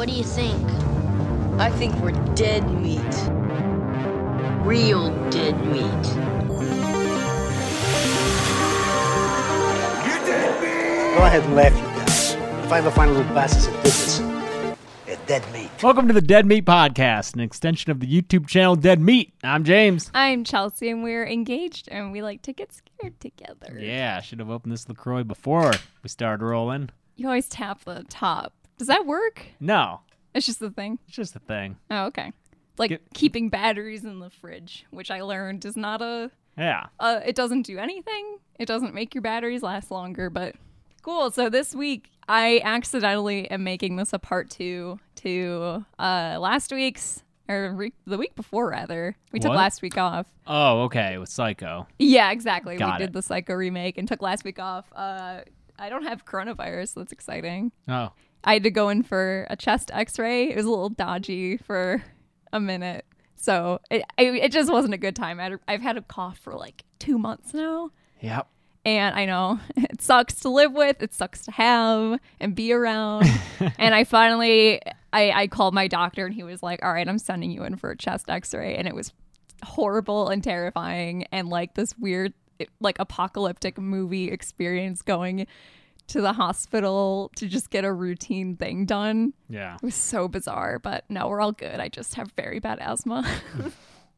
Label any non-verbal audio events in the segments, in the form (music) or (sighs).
What do you think? I think we're dead meat. Real dead meat. Go ahead and laugh, you guys. If I ever find a little bastards that did this. They're dead meat. Welcome to the Dead Meat Podcast, an extension of the YouTube channel Dead Meat. I'm James. I'm Chelsea, and we're engaged, and we like to get scared together. Yeah, I should have opened this LaCroix before we started rolling. You always tap the top. Does that work? No, It's just the thing. it's just a thing. Oh, okay. It's like Get- keeping batteries in the fridge, which I learned is not a. Yeah. Uh, it doesn't do anything. It doesn't make your batteries last longer, but cool. So this week, I accidentally am making this a part two to uh, last week's or re- the week before rather. We took What? last week off. Oh, okay, with Psycho. Yeah, exactly. Got we it. did the Psycho remake and took last week off. Uh, I don't have coronavirus, so that's exciting. Oh, I had to go in for a chest X-ray. It was a little dodgy for a minute, so it I, it just wasn't a good time. I I've had a cough for like two months now, yep. and I know (laughs) it sucks to live with. It sucks to have and be around. (laughs) and I finally I, I called my doctor, and he was like, "All right, I'm sending you in for a chest X-ray," and it was horrible and terrifying and like this weird like apocalyptic movie experience going to the hospital to just get a routine thing done. Yeah. It was so bizarre, but no, we're all good. I just have very bad asthma.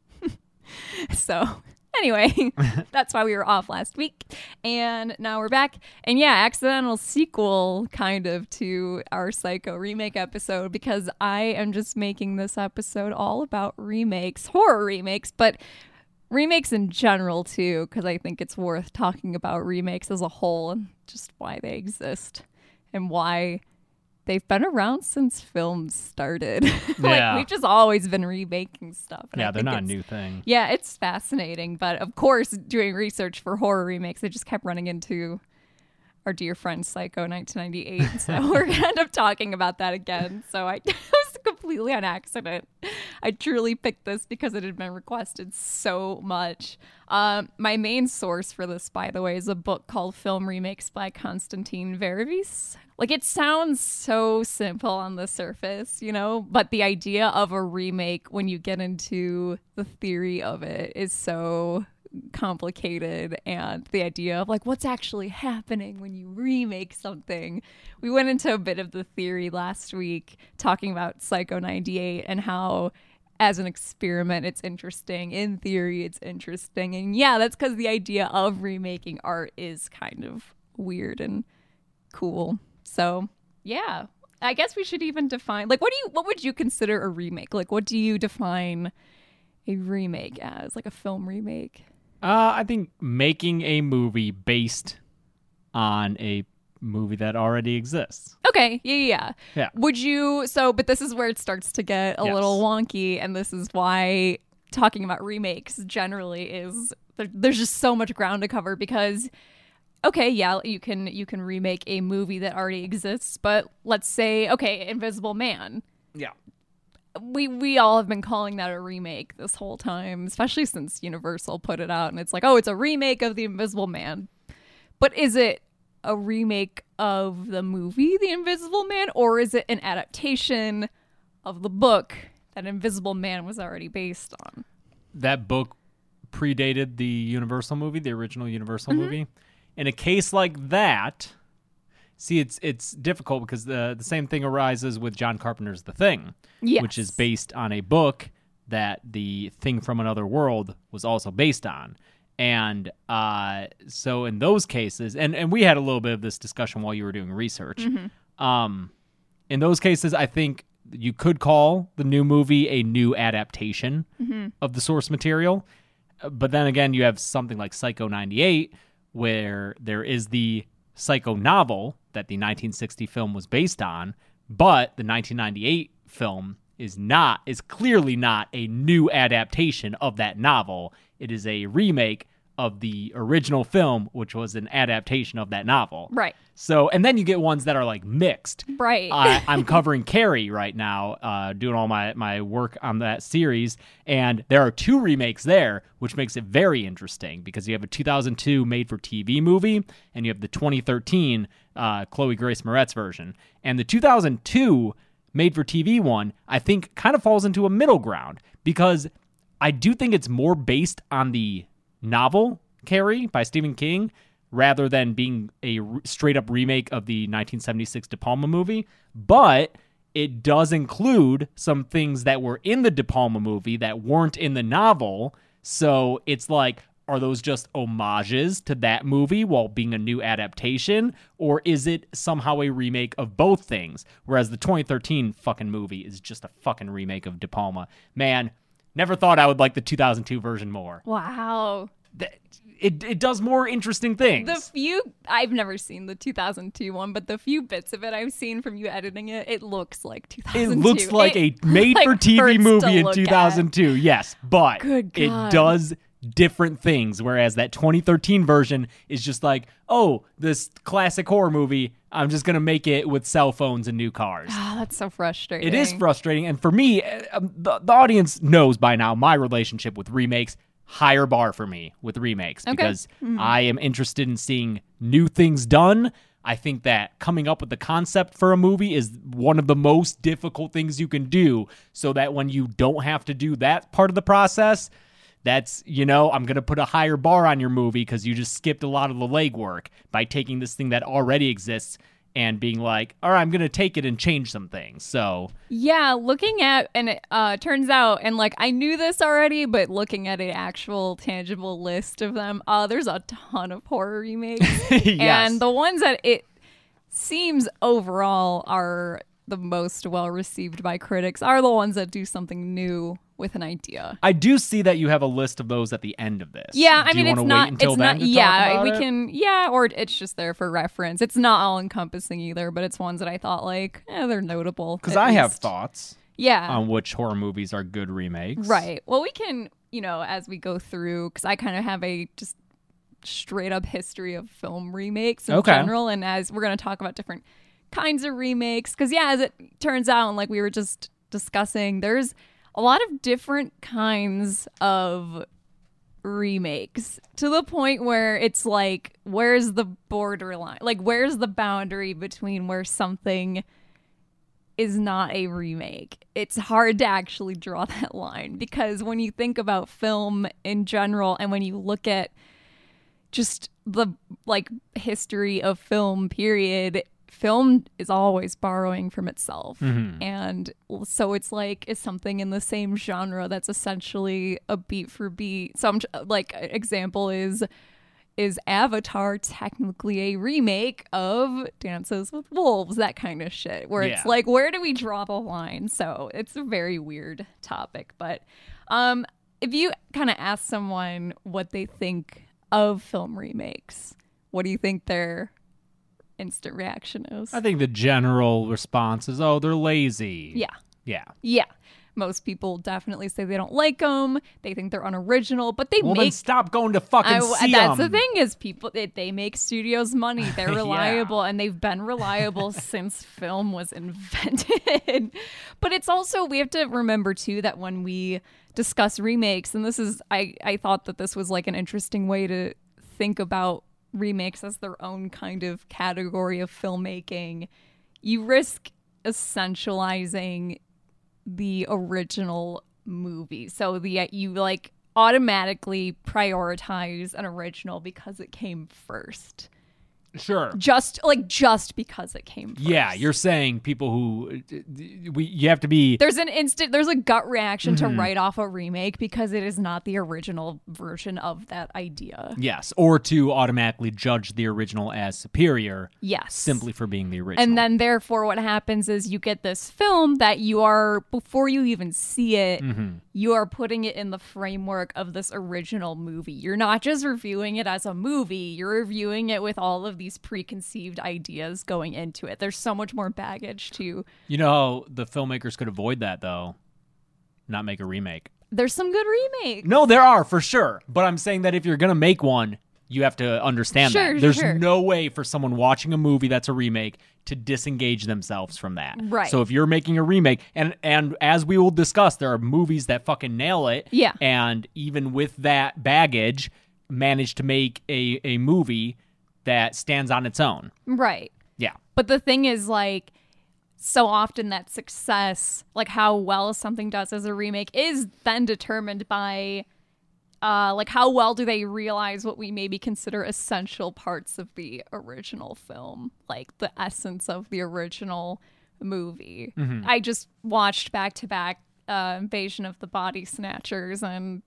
(laughs) so, anyway, (laughs) that's why we were off last week. And now we're back. And yeah, accidental sequel kind of to our Psycho remake episode because I am just making this episode all about remakes, horror remakes, but remakes in general too because I think it's worth talking about remakes as a whole and just why they exist and why they've been around since films started. (laughs) Yeah. like we've just always been remaking stuff. Yeah, they're not a new thing. Yeah, it's fascinating, but of course, doing research for horror remakes, I just kept running into our dear friend Psycho 1998. So (laughs) we're gonna end up talking about that again. So I (laughs) it was completely on accident. I truly picked this because it had been requested so much. Um, my main source for this, by the way, is a book called Film Remakes by Constantine Verevis. Like it sounds so simple on the surface, you know, but the idea of a remake when you get into the theory of it is so complicated and the idea of like what's actually happening when you remake something. We went into a bit of the theory last week talking about Psycho 98 and how as an experiment it's interesting. In theory it's interesting. And yeah, that's cuz the idea of remaking art is kind of weird and cool. So, yeah. I guess we should even define like what do you what would you consider a remake? Like what do you define a remake as? Like a film remake? Uh, I think making a movie based on a movie that already exists. Okay, yeah, yeah, yeah. Yeah. Would you? So, but this is where it starts to get a Yes. little wonky, and this is why talking about remakes generally is there, there's just so much ground to cover because. Okay, yeah, you can you can remake a movie that already exists, but let's say okay, Invisible Man. Yeah. We we all have been calling that a remake this whole time, especially since Universal put it out and it's like, "Oh, it's a remake of The Invisible Man." But is it a remake of the movie The Invisible Man or is it an adaptation of the book that Invisible Man was already based on? That book predated the Universal movie, the original Universal Mm-hmm. movie. In a case like that, see, it's it's difficult because the the same thing arises with John Carpenter's The Thing, which is based on a book that the Thing from Another World was also based on. And uh, so in those cases, and, and we had a little bit of this discussion while you were doing research. Mm-hmm. Um, in those cases, I think you could call the new movie a new adaptation Mm-hmm. of the source material. But then again, you have something like Psycho 98, where there is the Psycho novel that the 1960 film was based on, but the 1998 film is not is clearly not a new adaptation of that novel. It is a remake of the original film, which was an adaptation of that novel. Right. So, and then you get ones that are like mixed. Right. I, (laughs) I'm covering Carrie right now, uh, doing all my, my work on that series. And there are two remakes there, which makes it very interesting because you have a 2002 made for TV movie and you have the 2013 uh, Chloe Grace Moretz version. And the 2002 made for TV one, I think kind of falls into a middle ground because I do think it's more based on the novel Carrie by Stephen King rather than being a straight up remake of the 1976 De Palma movie. But it does include some things that were in the De Palma movie that weren't in the novel. So it's like, are those just homages to that movie while being a new adaptation? Or is it somehow a remake of both things? Whereas the 2013 fucking movie is just a fucking remake of De Palma. Man, never thought I would like the 2002 version more. Wow. That- It, it does more interesting things. The few I've never seen the 2002 one, but the few bits of it I've seen from you editing it, it looks like 2002. it 2002. looks like It, a (laughs) made-for-TV movie in look at. 2002. Yes, but it does different things. Whereas that 2013 version is just like, oh, this classic horror movie. I'm just gonna make it with cell phones and new cars. Oh, that's so frustrating. It is frustrating, and for me, uh, um, the, the audience knows by now my relationship with remakes. Higher bar for me with remakes Okay. because I am interested in seeing new things done. I think that coming up with the concept for a movie is one of the most difficult things you can do, so that when you don't have to do that part of the process, that's you know I'm gonna put a higher bar on your movie because you just skipped a lot of the legwork by taking this thing that already exists and being like, all right, I'm gonna take it and change some things. So Yeah, looking at and it uh, turns out, and like I knew this already, but looking at an actual tangible list of them, uh, there's a ton of horror remakes, (laughs) Yes. and the ones that it seems overall are the most well received by critics are the ones that do something new with an idea. I do see that you have a list of those at the end of this. Yeah, I Do you mean it's not. It's not. Yeah, we it? can. Yeah, or it's just there for reference. It's not all encompassing either, but it's ones that I thought like, eh, they're notable. because I have thoughts Yeah, on which horror movies are good remakes. Right. Well, we can, you know, as we go through, because I kind of have a just straight up history of film remakes in Okay. general. And as we're going to talk about different kinds of remakes, because, yeah, as it turns out, and like we were just discussing, there's a lot of different kinds of remakes to the point where it's like, where's the borderline? Like, where's the boundary between where something is not a remake. It's hard to actually draw (laughs) that line because when you think about film in general and when you look at just the like history of film period, film is always borrowing from itself. And so it's like is something in the same genre that's essentially a beat for beat. Some like example is is Avatar technically a remake of Dances with Wolves, that kind of shit, where it's like, where do we draw the line? So it's a very weird topic. But um, if you kind of ask someone what they think of film remakes, what do you think their instant reaction is? I think the general response is, "Oh, they're lazy." yeah. Yeah. Yeah. Most people definitely say they don't like them. They think they're unoriginal, but they Well, then make stop going to fucking I, see that's the thing is people they, they make studios money (laughs) they're Yeah. reliable and they've been reliable (laughs) since film was invented (laughs) but it's also we have to remember too that when we discuss remakes and this is i i thought that this was like an interesting way to think about remakes as their own kind of category of filmmaking you risk essentializing the original movie. So the you like automatically prioritize an original because it came first. Sure. Just like just because it came first. Yeah, you're saying people who we you have to be There's an instant there's a gut reaction Mm-hmm. to write off a remake because it is not the original version of that idea. yes, or to automatically judge the original as superior Yes. simply for being the original. And then, therefore, what happens is you get this film that you are, before you even see it, Mm-hmm. you are putting it in the framework of this original movie. You're not just reviewing it as a movie, you're reviewing it with all of these preconceived ideas going into it. There's so much more baggage to. you know the filmmakers could avoid that though, not make a remake. There's some good remakes. No, there are for sure. But I'm saying that if you're gonna make one, you have to understand Sure, that. There's sure. no way for someone watching a movie that's a remake to disengage themselves from that. Right. So if you're making a remake, and and as we will discuss, there are movies that fucking nail it. Yeah. And even with that baggage, manage to make a a movie that stands on its own. Right. Yeah. But the thing is, like, so often that success, like how well something does as a remake, is then determined by uh, like how well do they realize what we maybe consider essential parts of the original film, like the essence of the original movie. I just watched back to back uh, Invasion of the Body Snatchers, and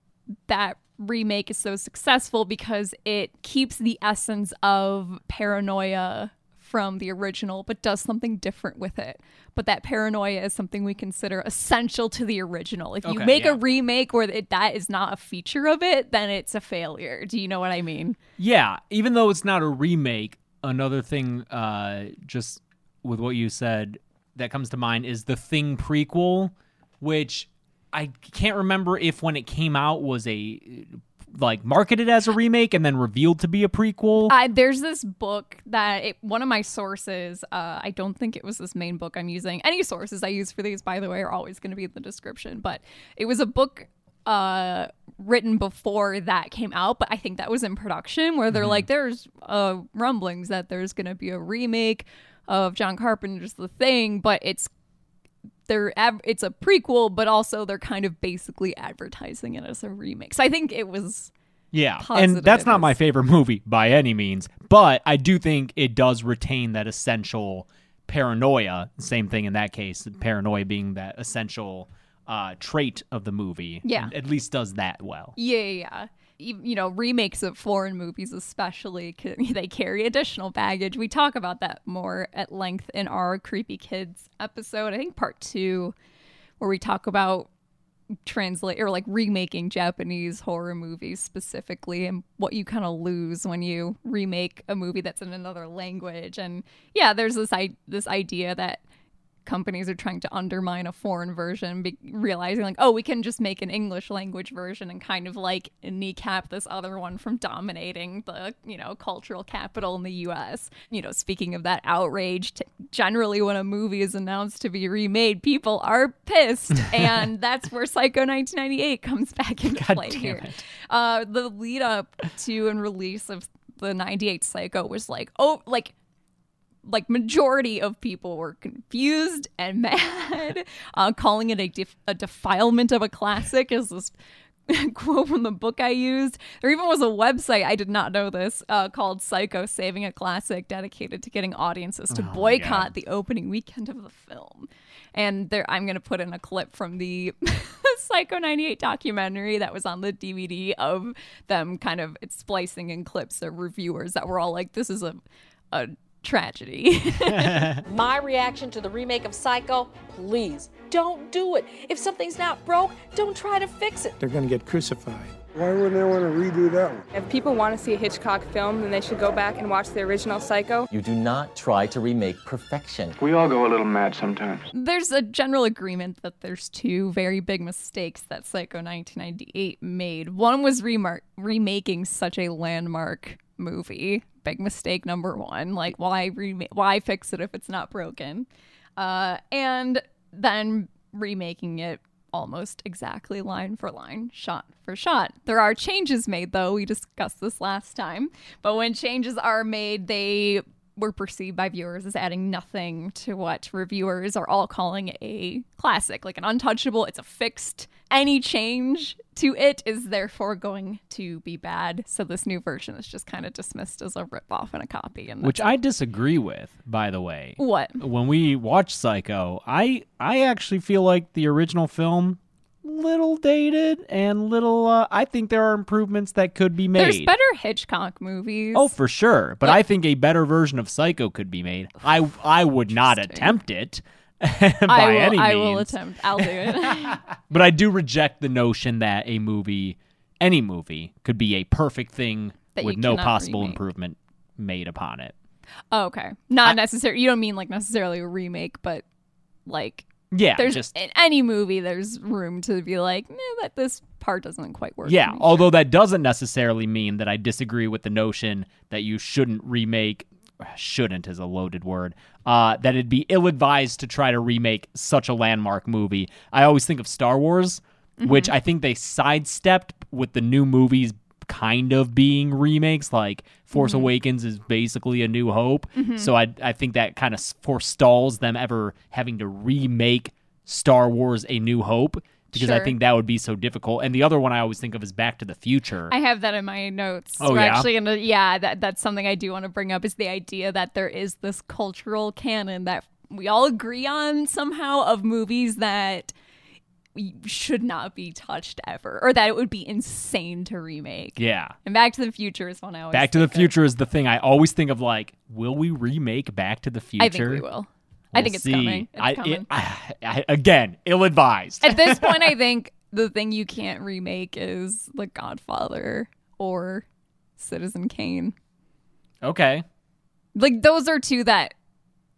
that remake is so successful because it keeps the essence of paranoia from the original, but does something different with it. But that paranoia is something we consider essential to the original. If you Okay, make yeah. a remake where it, that is not a feature of it, then it's a failure. Do you know what I mean? Yeah, even though it's not a remake, another thing uh just with what you said that comes to mind is the Thing prequel, which I can't remember if when it came out was a like marketed as a remake and then revealed to be a prequel. I, there's this book that it, one of my sources, uh, I don't think it was this main book I'm using. Any sources I use for these, by the way, are always going to be in the description. But it was a book uh, written before that came out, but I think that was in production where they're like, there's uh, rumblings that there's going to be a remake of John Carpenter's The Thing, but it's they're it's a prequel, but also they're kind of basically advertising it as a remake. So I think it was Yeah, positive and that's not my favorite movie by any means, but I do think it does retain that essential paranoia. Same thing in that case, paranoia being that essential uh, trait of the movie. Yeah. at least does that well. Yeah, yeah, yeah. You, know, remakes of foreign movies, especially, (laughs) they carry additional baggage. We talk about that more at length in our Creepy Kids episode. I think part two, where we talk about translate or like remaking Japanese horror movies specifically and what you kind of lose when you remake a movie that's in another language. And yeah, there's this I- this idea that companies are trying to undermine a foreign version, be- realizing like, oh, we can just make an English language version and kind of like kneecap this other one from dominating the you know cultural capital in the U.S. You know, speaking of that outrage, t- generally when a movie is announced to be remade, people are pissed, (laughs) and that's where Psycho 1998 comes back into God play here. Uh, the lead up to and release of the 98 Psycho was like, oh, like like majority of people were confused and (laughs) mad. Uh, calling it a, def- a defilement of a classic is this (laughs) quote from the book i used. There even was a website i did not know this uh, called psycho saving a classic dedicated to getting audiences to boycott the opening weekend of the film. And there i'm going to put in a clip from the (laughs) psycho 98 documentary that was on the dvd of them kind of splicing in clips of reviewers that were all like this is a a tragedy. (laughs) (laughs) My reaction to the remake of Psycho please don't do it. If something's not broke, don't try to fix it. They're going to get crucified. Why wouldn't they want to redo that one? If people want to see a Hitchcock film, then they should go back and watch the original Psycho. You do not try to remake perfection. We all go a little mad sometimes. there's a general agreement that there's two very big mistakes that Psycho 1998 made. One was remar- remaking such a landmark movie. Big mistake number one. Like why remake? Why fix it if it's not broken? Uh, and then remaking it almost exactly line for line, shot for shot. There are changes made, though. We discussed this last time. But when changes are made, they were perceived by viewers as adding nothing to what reviewers are all calling a classic, like an untouchable. It's a fixed. Any change to it is therefore going to be bad. So this new version is just kind of dismissed as a ripoff and a copy. And Which that's I disagree with, by the way. what? When we watch Psycho, I I actually feel like the original film little dated and little uh, I think there are improvements that could be made. There's better Hitchcock movies. Oh, for sure. But I think a better version of Psycho could be made. I I would not attempt it (laughs) I will, any I will attempt. I'll do it. (laughs) But I do reject the notion that a movie, any movie, could be a perfect thing That with you no cannot possible remake. improvement made upon it. oh, okay. Not necessarily. You don't mean like necessarily a remake, but like Yeah, there's just in any movie there's room to be like, eh, that this part doesn't quite work. yeah. me." Although that doesn't necessarily mean that I disagree with the notion that you shouldn't remake. Shouldn't is a loaded word. Uh, that it'd be ill-advised to try to remake such a landmark movie. I always think of Star Wars, Mm-hmm. which I think they sidestepped with the new movies kind of being remakes. Like Force Mm-hmm. Awakens is basically a New Hope. So I I think that kind of forestalls them ever having to remake Star Wars: A New Hope because I think that would be so difficult. And the other one I always think of is Back to the Future. I have that in my notes. Oh, We're yeah? actually gonna yeah, that that's something I do want to bring up is the idea that there is this cultural canon that we all agree on somehow of movies that should not be touched ever, or that it would be insane to remake. yeah. And Back to the Future is one I always Back to the think of. Future is the thing I always think of. Like, will we remake Back to the Future? I think we will. I think it's see. coming. It's I, coming. It, (sighs) I, I, again, ill advised. At this point, I (laughs) think the thing you can't remake is The Godfather or Citizen Kane. okay. Like those are two that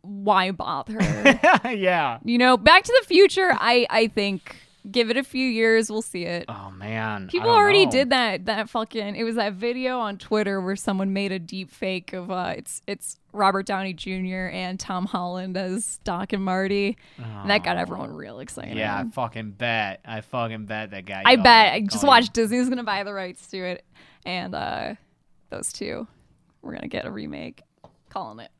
why bother? (laughs) yeah. you know, Back to the Future, I I think give it a few years, we'll see it. Oh man. People already know. did that that fucking it was that video on Twitter where someone made a deep fake of uh it's it's Robert Downey Jr. and Tom Holland as Doc and Marty. And that got everyone real excited. Oh. Yeah, I fucking bet. I fucking bet that guy. I bet. I just Oh, watched Disney's gonna buy the rights to it, and uh, those two, we're gonna get a remake. Calling it.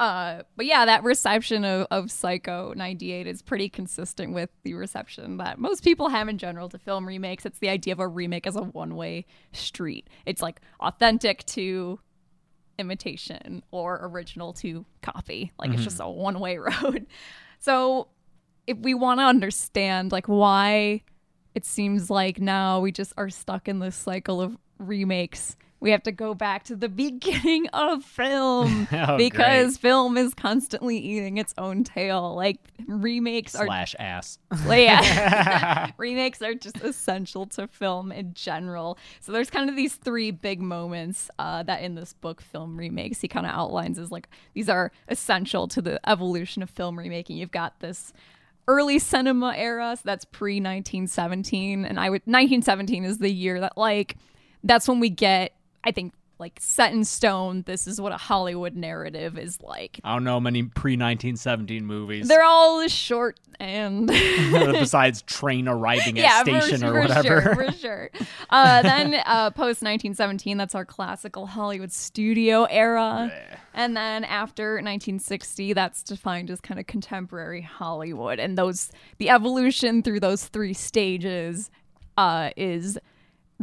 Uh, but yeah, that reception of, of Psycho '98 is pretty consistent with the reception that most people have in general to film remakes. It's the idea of a remake as a one-way street. It's like authentic to imitation or original to copy. Like it's just a one-way (laughs) road. So if we want to understand like why it seems like now we just are stuck in this cycle of remakes we have to go back to the beginning (laughs) of film (laughs) Oh, because film is constantly eating its own tail like remakes are slash ass. yeah. (laughs) remakes are just essential to film in general. So there's kind of these three big moments uh, that in this book, film remakes, he kind of outlines as like these are essential to the evolution of film remaking. You've got this early cinema era, so that's pre 1917, and I would 1917 is the year that like that's when we get, I think. Like set in stone, this is what a Hollywood narrative is like. I don't know many pre 1917 movies. They're all short and (laughs) (laughs) besides train arriving at station for, or for whatever. Sure, for (laughs) sure. Uh, then uh, post 1917, that's our classical Hollywood studio era. and then after 1960, that's defined as kind of contemporary Hollywood. And those the evolution through those three stages uh, is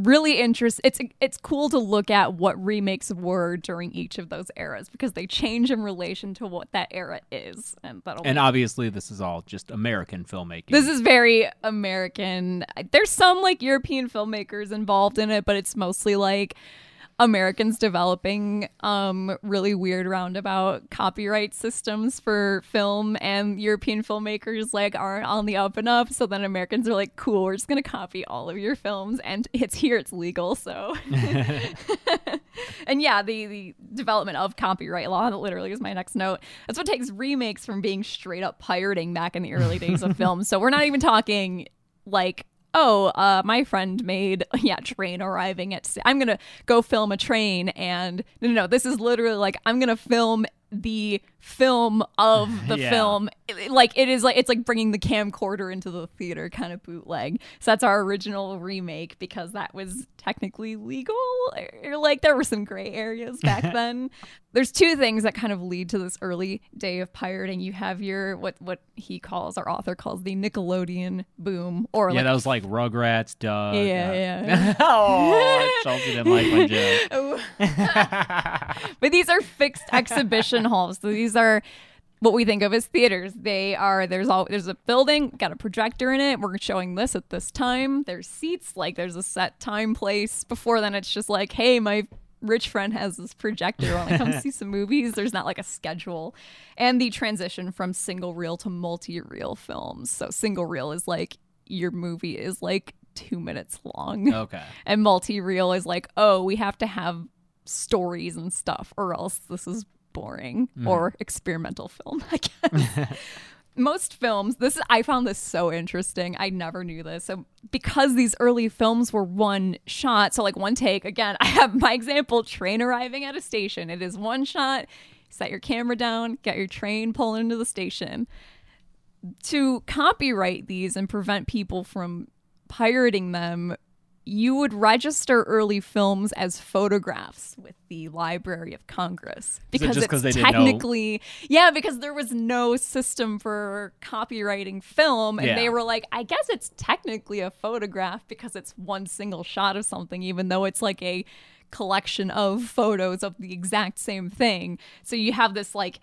really interest it's it's cool to look at what remakes were during each of those eras because they change in relation to what that era is and that'll and obviously, this is all just American filmmaking. this is very American. There's some like European filmmakers involved in it, but it's mostly like Americans developing um really weird roundabout copyright systems for film and European filmmakers like aren't on the up and up. So then Americans are like, cool, we're just gonna copy all of your films and it's here, it's legal, so (laughs) and yeah, the the development of copyright law that literally is my next note. That's what takes remakes from being straight up pirating back in the early days of (laughs) film. So we're not even talking like oh uh my friend made (laughs) yeah train arriving at sta- i'm gonna go film a train and no no no this is literally like i'm gonna film the film of (laughs) the Yeah. film. It- like it is like it's like bringing the camcorder into the theater kind of bootleg. So that's our original remake because that was technically legal. Or like there were some gray areas back (laughs) then there's two things that kind of lead to this early day of pirating you have your what what he calls our author calls the nickelodeon boom or yeah, like that was like Rugrats, Doug. Yeah, uh, yeah. (laughs) oh, Chelsea didn't like my joke. (laughs) But these are fixed exhibition (laughs) halls. So these are what we think of as theaters. They are there's all there's a building, got a projector in it. We're showing this at this time. There's seats, like there's a set time place. Before then it's just like, hey, my rich friend has this projector. Want to come see some movies? There's not like a schedule. And the transition from single reel to multi-reel films. So single reel is like your movie is like two minutes long. Okay. (laughs) And multi reel is like, oh, we have to have stories and stuff, or else this is boring mm-hmm. or experimental film, I guess. (laughs) Most films, this is, I found this so interesting. I never knew this. So because these early films were one shot, so like one take. Again, (laughs) I have my example: train arriving at a station. It is one shot. Set your camera down, get your train pulling into the station. To copyright these and prevent people from pirating them, you would register early films as photographs with the Library of Congress because 'cause it's they didn't know? technically yeah because there was no system for copyrighting film and Yeah. they were like I guess it's technically a photograph because it's one single shot of something even though it's like a collection of photos of the exact same thing so you have this like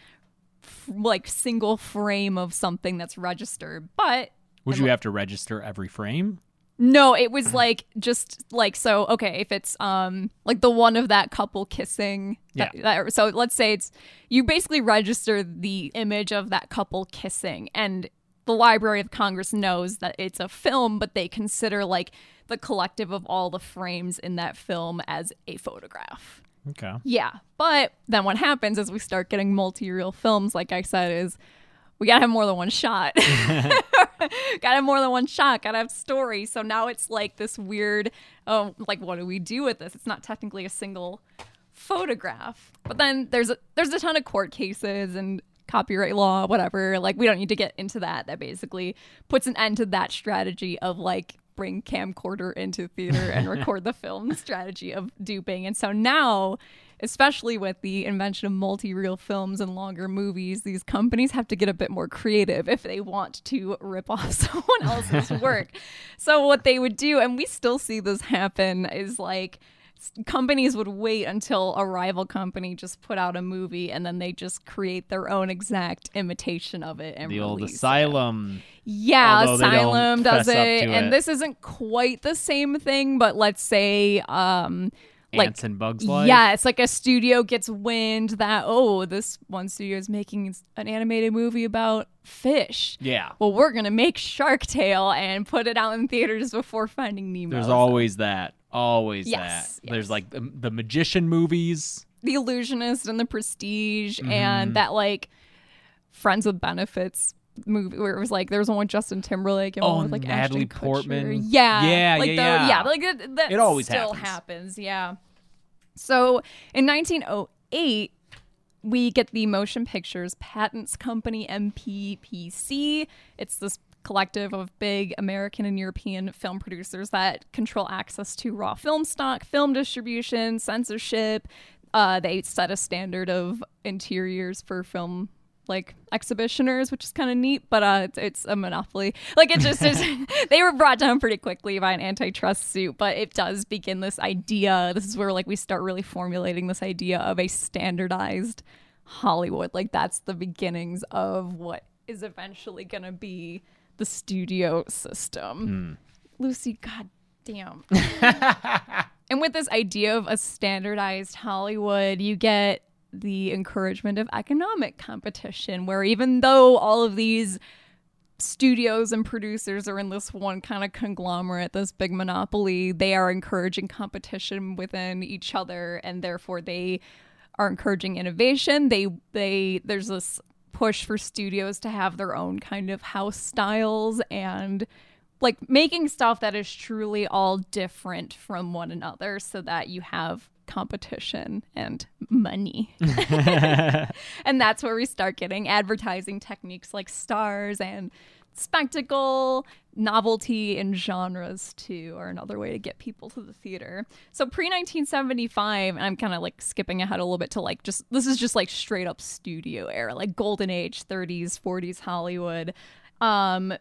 f- like single frame of something that's registered but Would you have to register every frame? No, it was like just like so. Okay, if it's um like the one of that couple kissing. that- Yeah. that- so let's say it's you basically register the image of that couple kissing, and the Library of Congress knows that it's a film, but they consider like the collective of all the frames in that film as a photograph. Okay. Yeah, but then what happens is we start getting multi-reel films. Like I said, is we gotta have more than one shot. (laughs) (laughs) (laughs) gotta have more than one shot. Gotta have story. So now it's like this weird. Oh, like what do we do with this? It's not technically a single photograph. But then there's a there's a ton of court cases and copyright law, whatever. Like we don't need to get into that. That basically puts an end to that strategy of like bring camcorder into theater and record the (laughs) film strategy of duping. And so now especially with the invention of multi-reel films and longer movies these companies have to get a bit more creative if they want to rip (laughs) off someone else's (laughs) work so what they would do and we still see this happen is like companies would wait until a rival company just put out a movie and then they just create their own exact imitation of it and The old release it. asylum. Yeah, Although Asylum does it, and it. this isn't quite the same thing. But let's say, um, like Ants and Bugs Life. yeah, it's like a studio gets wind that oh, this one studio is making an animated movie about fish. Yeah. Well, we're gonna make Shark Tale and put it out in theaters before Finding Nemo. There's always that. Always Yes, that. There's like the, the magician movies. the Illusionist and the Prestige Mm-hmm. and that like Friends with Benefits movie where it was like there was one with Justin Timberlake and Oh, one with like Natalie Ashton Kutcher. Portman. Yeah, Yeah, like yeah, the- yeah. like that, that It always still happens. happens. Yeah. So in 1908, we get the Motion Pictures Patents Company MPPC. It's this collective of big American and European film producers that control access to raw film stock, film distribution, censorship. Uh, they set a standard of interiors for film like exhibitioners, which is kind of neat, but uh, it's, it's a monopoly. Like it just is. (laughs) (laughs) they were brought down pretty quickly by an antitrust suit, but it does begin this idea. This is where like we start really formulating this idea of a standardized Hollywood. Like that's the beginnings of what is eventually going to be the studio system. Lucy, god damn. (laughs) and with this idea of a standardized Hollywood, you get the encouragement of economic competition, where even though all of these studios and producers are in this one kind of conglomerate, this big monopoly, they are encouraging competition within each other, and therefore they are encouraging innovation. They they there's this push for studios to have their own kind of house styles and like making stuff that is truly all different from one another so that you have competition and money. (laughs) and that's where we start getting advertising techniques like stars and spectacle, novelty, and genres too are another way to get people to the theater. So pre 1975, and I'm kind of like skipping ahead a little bit to like just this is just like straight up studio era, like golden age, 30s, 40s Hollywood. Um,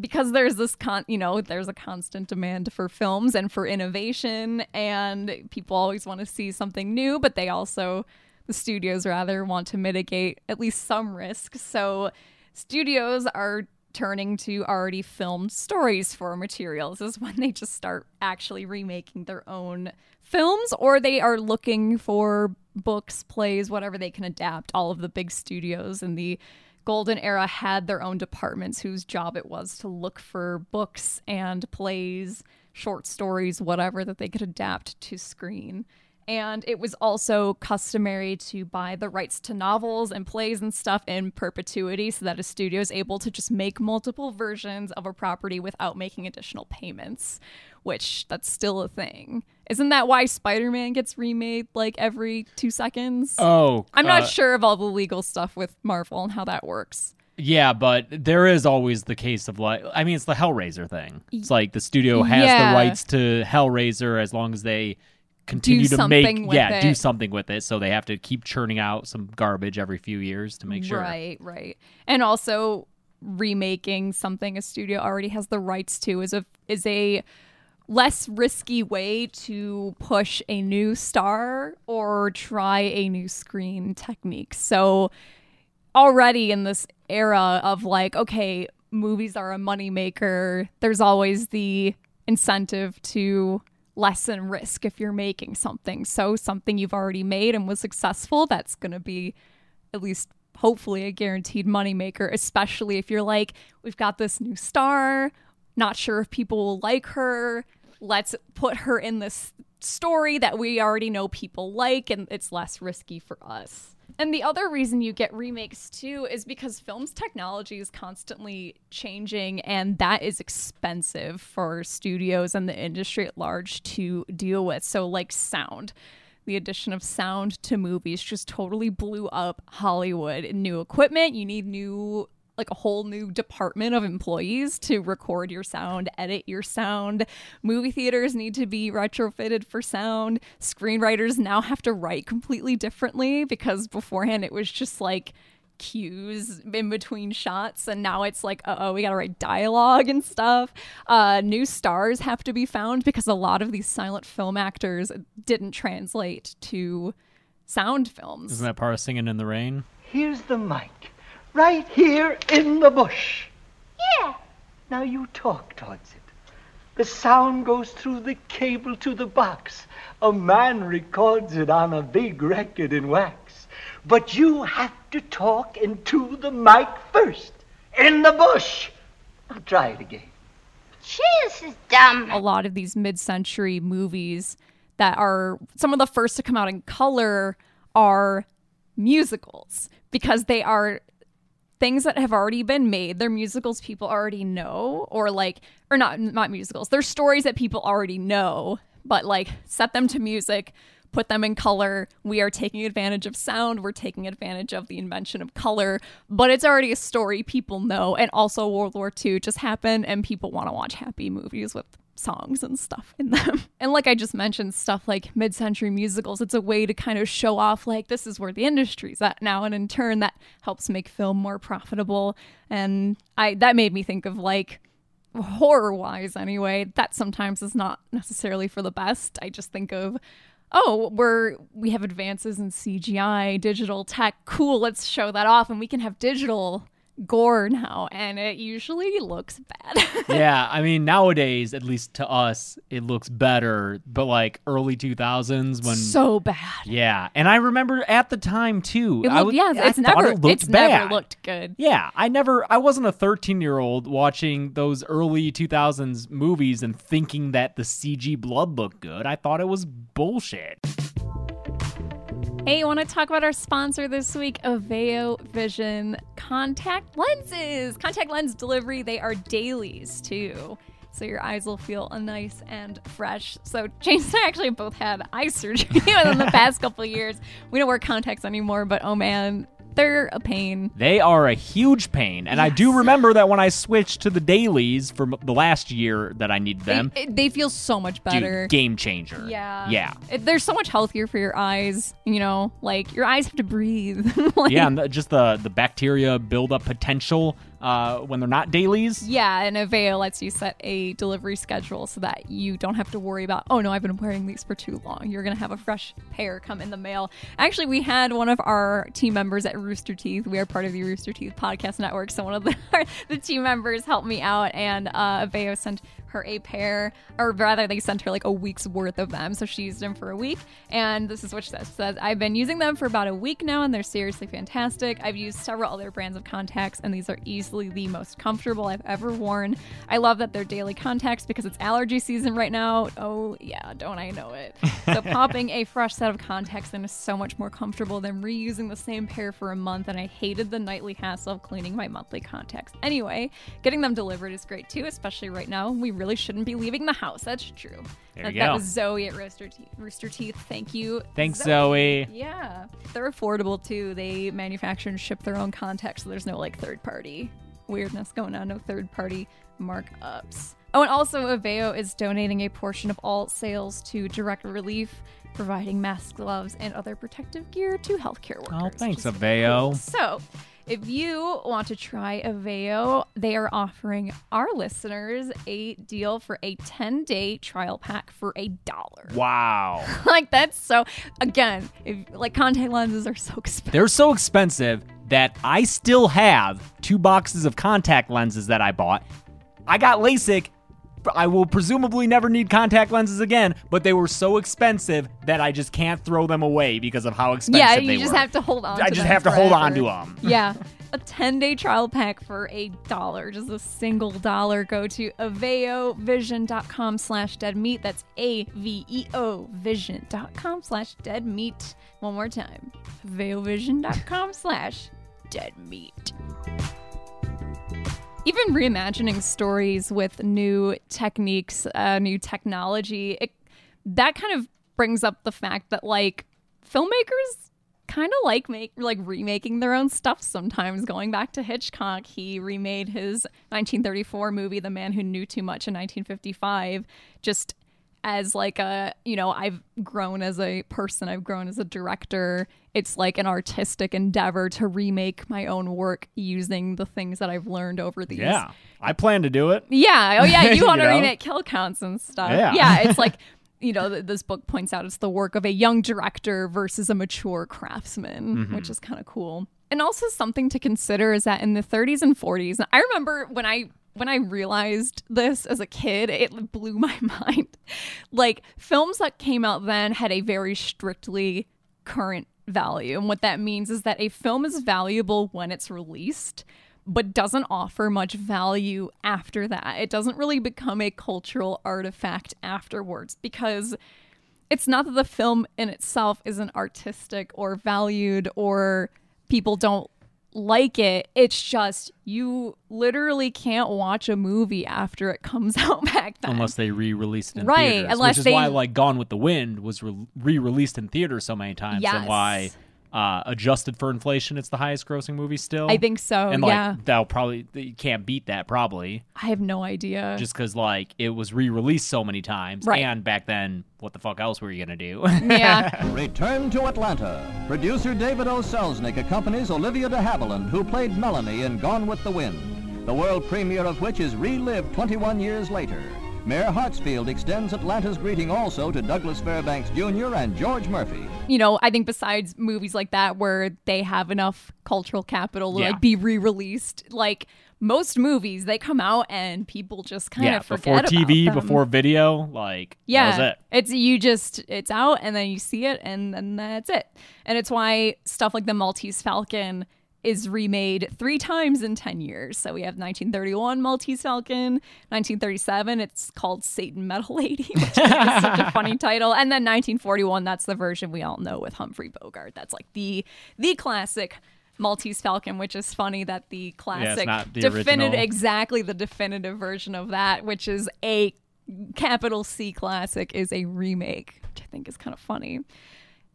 because there's this con you know there's a constant demand for films and for innovation and people always want to see something new but they also the studios rather want to mitigate at least some risk. So studios are turning to already filmed stories for materials is when they just start actually remaking their own films or they are looking for books plays whatever they can adapt all of the big studios and the golden era had their own departments whose job it was to look for books and plays, short stories, whatever that they could adapt to screen. And it was also customary to buy the rights to novels and plays and stuff in perpetuity so that a studio is able to just make multiple versions of a property without making additional payments, which that's still a thing. Isn't that why Spider Man gets remade like every two seconds? Oh, I'm not uh, sure of all the legal stuff with Marvel and how that works. Yeah, but there is always the case of like, I mean, it's the Hellraiser thing. It's like the studio has Yeah. the rights to Hellraiser as long as they continue to make, with yeah, do something with it. So they have to keep churning out some garbage every few years to make sure. Right, right. And also remaking something a studio already has the rights to is a is a less risky way to push a new star or try a new screen technique. So already in this era of like, okay, movies are a moneymaker, there's always the incentive to lessen risk if you're making something. So something you've already made and was successful, that's going to be at least hopefully a guaranteed moneymaker, especially if you're like, we've got this new star, not sure if people will like her. Let's put her in this story that we already know people like, and it's less risky for us. And the other reason you get remakes too is because film's technology is constantly changing, and that is expensive for studios and the industry at large to deal with. So, like sound the addition of sound to movies just totally blew up Hollywood. New equipment, you need new like a whole new department of employees to record your sound, edit your sound. Movie theaters need to be retrofitted for sound. Screenwriters now have to write completely differently because beforehand it was just like cues in between shots and now it's like oh we gotta write dialogue and stuff uh new stars have to be found because a lot of these silent film actors didn't translate to sound films Isn't that part of Singing in the Rain? Here's the mic. Right here in the bush. Yeah. Now you talk towards it. The sound goes through the cable to the box. A man records it on a big record in wax. But you have to talk into the mic first. In the bush. Now try it again. Gee, this is dumb. a lot of these mid-century movies that are some of the first to come out in color are musicals because they are things that have already been made. They're musicals people already know or like or not not musicals. They're stories that people already know, but like set them to music, put them in color. We are taking advantage of sound, we're taking advantage of the invention of color, but it's already a story people know and also World War II just happened and people want to watch happy movies with songs and stuff in them. (laughs) And like I just mentioned, stuff like mid century musicals, it's a way to kind of show off, like, this is where the industry's at now. And in turn, that helps make film more profitable. And I that made me think of like, horror wise anyway, that sometimes is not necessarily for the best. I just think of oh, we're we have advances in CGI, digital tech. Cool, let's show that off and we can have digital gore now and it usually looks bad. (laughs) yeah, I mean nowadays, at least to us, it looks better. But like early two thousands when so bad. yeah, and I remember at the time too. It I looked, was, yeah, I it's never it looked it's bad. never looked good. Yeah, I never. I wasn't a 13 year old watching those early 2000s movies and thinking that the CG blood looked good. I thought it was bullshit. Hey, you want to talk about our sponsor this week, Aveo Vision Contact Lenses. Contact lens delivery, they are dailies too. So your eyes will feel nice and fresh. So James and I actually both had eye surgery (laughs) within the past couple years. We don't wear contacts anymore, but oh man, they're a pain. They are a huge pain, and I do remember that when I switched to the dailies for the last year that I needed them. They, they feel so much better. Dude, game changer. Yeah. Yeah. It, they're so much healthier for your eyes. You know, like your eyes have to breathe. (laughs) like, yeah, and the, just the the bacteria buildup potential uh, when they're not dailies. Yeah, and Aveo lets you set a delivery schedule so that you don't have to worry about, oh no, I've been wearing these for too long. You're going to have a fresh pair come in the mail. Actually, we had one of our team members at Rooster Teeth. We are part of the Rooster Teeth Podcast Network. So one of the, (laughs) the team members helped me out, and uh, sent her a pair, or rather, they sent her like a week's worth of them. So she used them for a week. And this is what she says. She says, I've been using them for about a week now, and they're seriously fantastic. I've used several other brands of contacts, and these are easily the most comfortable I've ever worn. I love that they're daily contacts because it's allergy season right now. Oh, yeah, don't I know it? So (laughs) popping a fresh set of contacts in is so much more comfortable than reusing the same pair for a month, and I hated the nightly hassle of cleaning my monthly contacts. Anyway, getting them delivered is great too, especially right now. We really shouldn't be leaving the house. That's true. There that, you that go. was Zoe at Rooster Teeth. Rooster Teeth. Thank you. Thanks, Zoe. Yeah. They're affordable too. They manufacture and ship their own contacts, so there's no like third party weirdness going on, no third party markups. Oh, and also Aveo is donating a portion of all sales to Direct Relief, providing masks, gloves, and other protective gear to healthcare workers. Oh, thanks, Aveo. So, if you want to try Aveo, they are offering our listeners a deal for a 10 day trial pack for a dollar. Wow. (laughs) like that's so again, if like contact lenses are so expensive. They're so expensive that I still have two boxes of contact lenses that I bought. I got LASIK. I will presumably never need contact lenses again, but they were so expensive that I just can't throw them away because of how expensive they are. Yeah, you just have to hold on. I to just them have to hold on forever. to 'em. (laughs) Yeah, a ten day trial pack for a dollar, just a single dollar. Go to aveovision.com slash dead meat. That's a v e o vision.com slash dead meat. One more time, aveovision.com slash dead meat. Even reimagining stories with new techniques, uh, new technology, it, that kind of brings up the fact that like filmmakers kind of like make like remaking their own stuff sometimes. Going back to hitchcock he remade his 1934 movie the man who knew too much in 1955 just as like a you know i've grown as a person i've grown as a director it's like an artistic endeavor to remake my own work using the things that i've learned over these Yeah. I plan to do it. yeah. Oh, yeah. (laughs) You want to remake kill counts and stuff. Yeah. Yeah. It's (laughs) like, you know, th- this book points out it's the work of a young director versus a mature craftsman, Mhm. which is kind of cool. And also something to consider is that in the 30s and 40s, I remember when I when I realized this as a kid, it blew (laughs) my mind. Like films that came out then had a very strictly current value. And what that means is that a film is valuable when it's released, but doesn't offer much value after that. It doesn't really become a cultural artifact afterwards because it's not that the film in itself isn't artistic or valued or people don't like it. It's just you literally can't watch a movie after it comes (laughs) out back then. Unless they re-released it in Right, theaters, unless which is they- why like Gone with the Wind was re- re-released in theaters so many times, Yes. and why uh, adjusted for inflation, it's the highest-grossing movie still. I think so, and like yeah. that'll probably you can't beat that probably, I have no idea. just because like it was re-released so many times, Right. and back then, what the fuck else were you gonna do? Yeah. (laughs) Return to Atlanta. Producer David O. Selznick accompanies Olivia de Havilland, who played Melanie in Gone with the Wind, the world premiere of which is relived 21 years later. Mayor Hartsfield extends Atlanta's greeting also to Douglas Fairbanks Jr. and George Murphy. you know, I think besides movies like that where they have enough cultural capital to Yeah. like be re-released, like most movies they come out and people just kind yeah, of forget before about TV, them. before video, like yeah, that was it. it's you just it's out and then you see it and then that's it. And it's why stuff like the Maltese Falcon is remade three times in 10 years. So we have 1931 Maltese Falcon, 1937 it's called Satan Met a Lady, (laughs) which is such a funny title, and then 1941 that's the version we all know with Humphrey Bogart. That's like the the classic Maltese Falcon, which is funny that the classic not the definitive original. exactly the definitive version of that, which is a capital C classic, is a remake, which I think is kind of funny.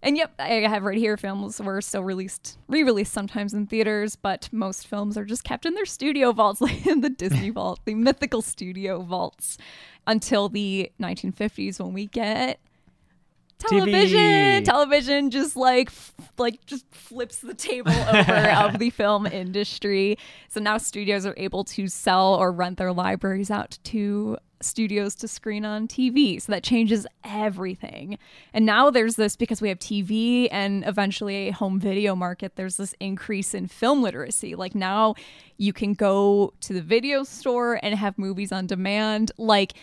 And yep, I have right here films were still released, re-released sometimes in theaters, but most films are just kept in their studio vaults, (laughs) like in the Disney (laughs) vault, the mythical studio vaults, until the 1950s when we get television. TV. Television just like f- like just flips the table (laughs) over of the film industry. So now studios are able to sell or rent their libraries out to studios to screen on TV. So that changes everything. And now there's this because we have TV and eventually a home video market, there's this increase in film literacy. Like now you can go to the video store and have movies on demand. Like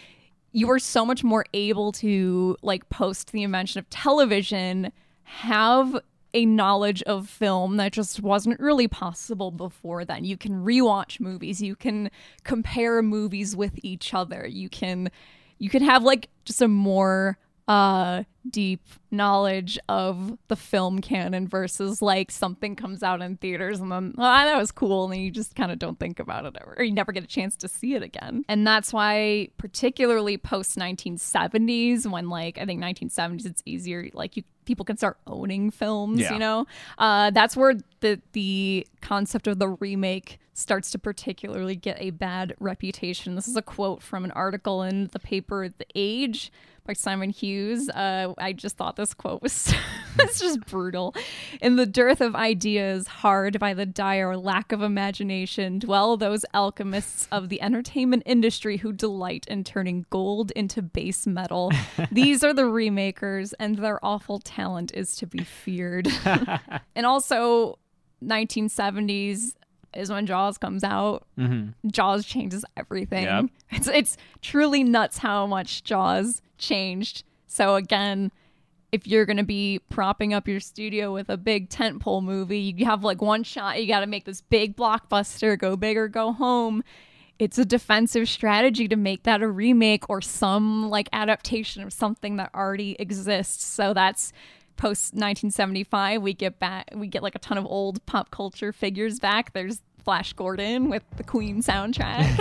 you are so much more able to like post the invention of television have a knowledge of film that just wasn't really possible before then. You can rewatch movies. You can compare movies with each other. You can you can have like just a more uh deep knowledge of the film canon versus like something comes out in theaters and then oh, that was cool and then you just kind of don't think about it ever or you never get a chance to see it again and that's why particularly post 1970s when like i think 1970s it's easier like you people can start owning films Yeah. you know uh that's where the the concept of the remake starts to particularly get a bad reputation this is a quote from an article in the paper the age by Simon Hughes. Uh, I just thought this quote was (laughs) it's just brutal. In the dearth of ideas, hard by the dire lack of imagination, dwell those alchemists of the entertainment industry who delight in turning gold into base metal. (laughs) These are the remakers, and their awful talent is to be feared. (laughs) and also, 1970s is when Jaws comes out. Mm-hmm. Jaws changes everything. Yep. (laughs) It's it's truly nuts how much Jaws changed. So again, if you're gonna be propping up your studio with a big tentpole movie, you have like one shot. You got to make this big blockbuster, go big or go home. It's a defensive strategy to make that a remake or some like adaptation of something that already exists. So that's post 1975 we get back we get like a ton of old pop culture figures back there's flash gordon with the queen soundtrack (laughs)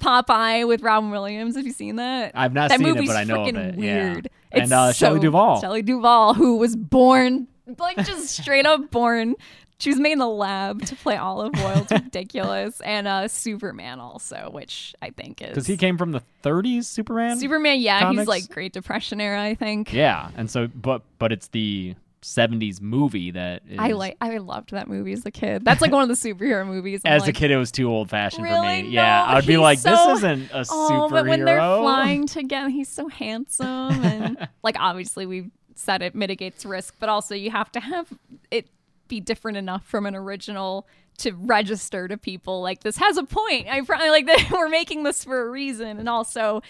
popeye with robin williams have you seen that I've not that seen it, but I know of it, yeah. weird And, It's uh, Shelley so- Duvall. shelley duvall who was born like just straight up born she was made in the lab to play Olive Oyl it's ridiculous and uh superman also which i think is Because he came from the 30s Superman. Superman, yeah, comics? he's like Great Depression era, I think. Yeah, and so but but it's the 70s movie that is, I like I loved that movie as a kid. That's like one of the superhero movies. I'm As a kid, it was too old fashioned Really? for me. Yeah, I would be like, so- this isn't a Oh, superhero. but when they're flying (laughs) together, he's so handsome and like obviously we've said it mitigates risk, but also you have to have it be different enough from an original to register to people like this has a point. I probably (laughs) like that (laughs) we're making this for a reason and also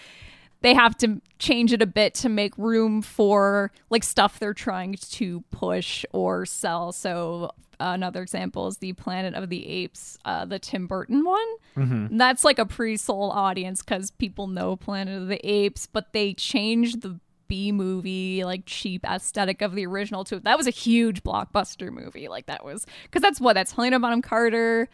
they have to change it a bit to make room for like stuff they're trying to push or sell. So uh, another example is the Planet of the Apes, uh, the Tim Burton one. Mhm. That's like a pre-sold audience because people know Planet of the Apes, but they changed the B movie like cheap aesthetic of the original to that was a huge blockbuster movie. Like that was because that's what that's Helena Bonham Carter,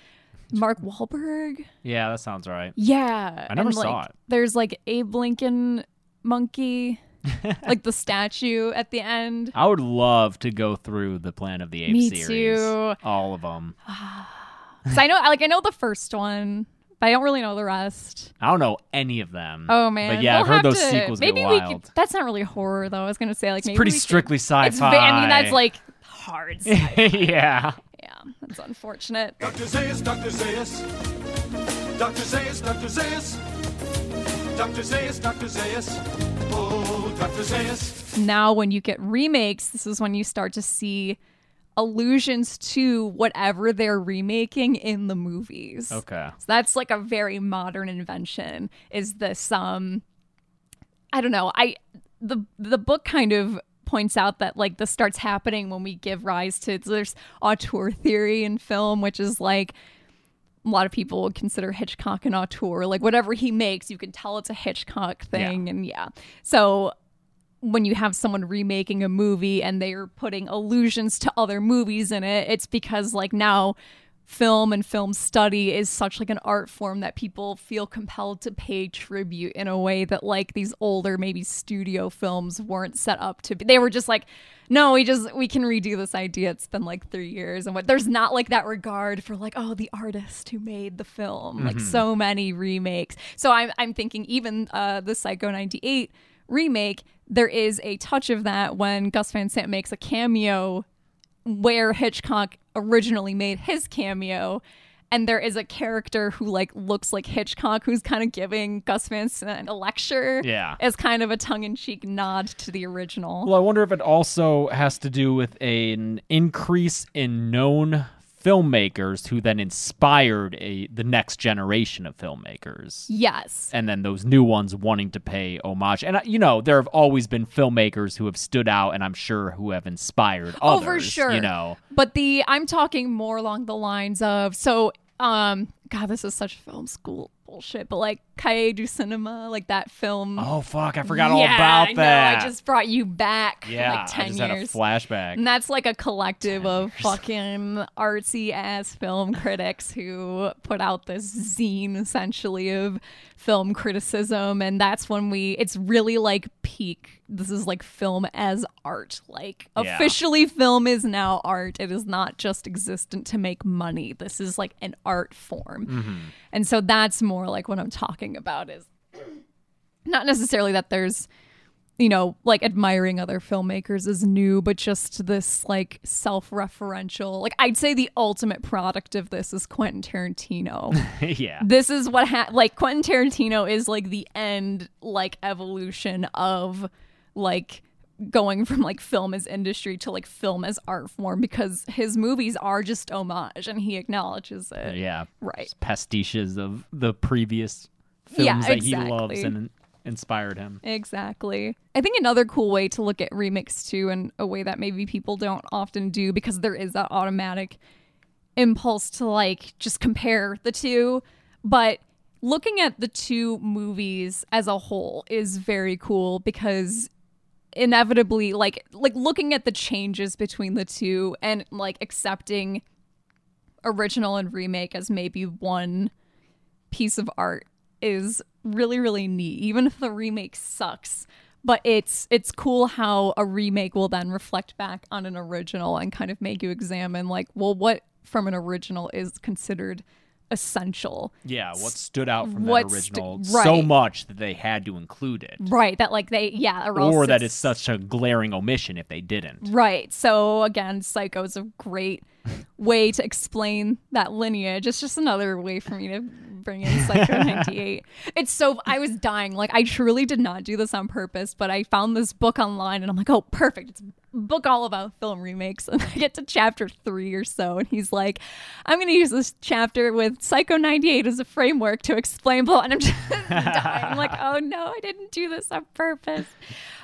Mark Wahlberg. Yeah, that sounds right. Yeah. I never and, saw like, it. There's like Abe Lincoln monkey, (laughs) like the statue at the end. I would love to go through the Planet of the Apes Me series. too. All of them. So (sighs) I know, like, I know the first one, but I don't really know the rest. I don't know any of them. Oh man! But yeah, I've We'll heard have those to- sequels Maybe get we wild. could. That's not really horror though. I was gonna say like maybe pretty we could- strictly It's ve- I mean, that's like hard. (laughs) sci-fi. yeah. yeah, that's unfortunate. Dr. Zaius, Dr. Zaius. Dr. Zaius, Dr. Zaius. Dr. Zaius, Dr. Zaius. Oh, Dr. Zaius. now when you get remakes this is when you start to see allusions to whatever they're remaking in the movies Okay. so that's like a very modern invention is this um i don't know i the the book kind of points out that like this starts happening when we give rise to there's auteur theory in film which is like a lot of people would consider Hitchcock an auteur. Like whatever he makes, you can tell it's a Hitchcock thing. And yeah. So when you have someone remaking a movie and they're putting allusions to other movies in it, it's because like now film and film study is such like an art form that people feel compelled to pay tribute in a way that like these older maybe studio films weren't set up to be. They were just like no, we just we can redo this idea. It's been like 3 years and what there's not like that regard for like oh the artist who made the film. Like Mhm. so many remakes. So I'm I'm thinking even uh the Psycho 98 remake there is a touch of that when Gus Van Sant makes a cameo where Hitchcock originally made his cameo and there is a character who like looks like Hitchcock who's kind of giving Gus Van Sant a lecture Yeah. as kind of a tongue-in-cheek nod to the original. Well, I wonder if it also has to do with an increase in known filmmakers who then inspired a the next generation of filmmakers. Yes. And then those new ones wanting to pay homage. And, uh, you know, there have always been filmmakers who have stood out and I'm sure who have inspired others. Oh, for sure. You know, But the I'm talking more along the lines of so um God, this is such film school bullshit. But like Cahiers du Cinema, like that film. Oh fuck, I forgot all about I know, that. I just brought you back. yeah, like ten I just years. had a flashback. And that's like a collective of fucking artsy ass film critics who put out this zine essentially of film criticism. And that's when we, it's really like peak. This is like film as art. Like Yeah. officially, film is now art. It is not just existent to make money. This is like an art form. Mhm. And so that's more like what I'm talking about is not necessarily that there's you know like admiring other filmmakers is new but just this like self-referential like i'd say the ultimate product of this is quentin tarantino (laughs) yeah. this is what ha- like quentin tarantino is like the end like evolution of like going from like film as industry to like film as art form because his movies are just homage and he acknowledges it yeah. right pastiches of the previous films Yeah, that he loves exactly. and inspired him. Exactly. I think another cool way to look at remix too, and a way that maybe people don't often do because there is that automatic impulse to like just compare the two. But looking at the two movies as a whole is very cool because inevitably like like looking at the changes between the two and like accepting original and remake as maybe one piece of art is really really neat even if the remake sucks but it's it's cool how a remake will then reflect back on an original and kind of make you examine like well what from an original is considered essential Yeah, what stood out from What that st- original so much that they had to include it. right that like they yeah or, Or that it's- it's such a glaring omission if they didn't. Right. So again, Psycho is a great way to explain that lineage. It's just another way for me to bring in Psycho (laughs) 98. It's so I was dying. Like I truly did not do this on purpose, but I found this book online and I'm like, "Oh, perfect. It's a book all about film remakes." (laughs) And I get to chapter 3 or so and he's like, "I'm going to use this chapter with Psycho 98 as a framework to explain blah." And I'm (laughs) just dying. I'm like, "Oh no, I didn't do this on purpose."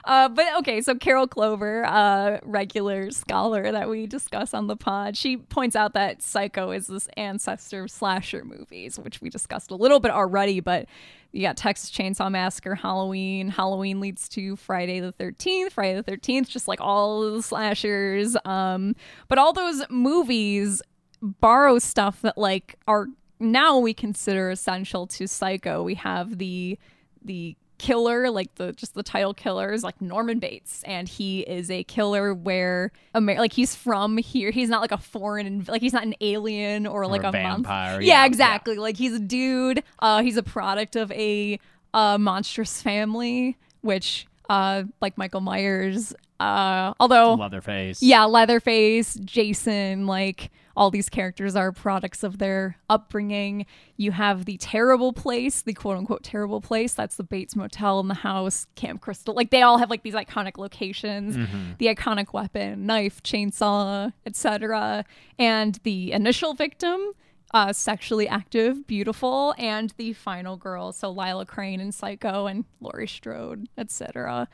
Uh, but okay, so Carol Clover, uh, regular scholar that we discuss on the pod, she points out that Psycho is this ancestor of slasher movies, which we discussed a little bit already. But you got Texas Chainsaw Massacre, Halloween. Halloween leads to Friday the Thirteenth. Friday the Thirteenth, just like all the slashers. Um, but all those movies borrow stuff that like are now we consider essential to Psycho. We have the the killer, like the just the title killer is like Norman Bates, and he is a killer where Amer- like he's from here. He's not like a foreign, like he's not an alien or like a a, vampire, Yeah, yeah, exactly. Like he's a dude. Uh, he's a product of a uh, monstrous family, which uh, like Michael Myers. Uh, although Leatherface. yeah, Leatherface, Jason, like all these characters are products of their upbringing. You have the terrible place, the quote unquote terrible place. That's the Bates Motel and the house, Camp Crystal. Like they all have like these iconic locations, Mhm. the iconic weapon, knife, chainsaw, etc. And the initial victim, uh, sexually active, beautiful, and the final girl, so Lila Crane and Psycho and Laurie Strode, etc.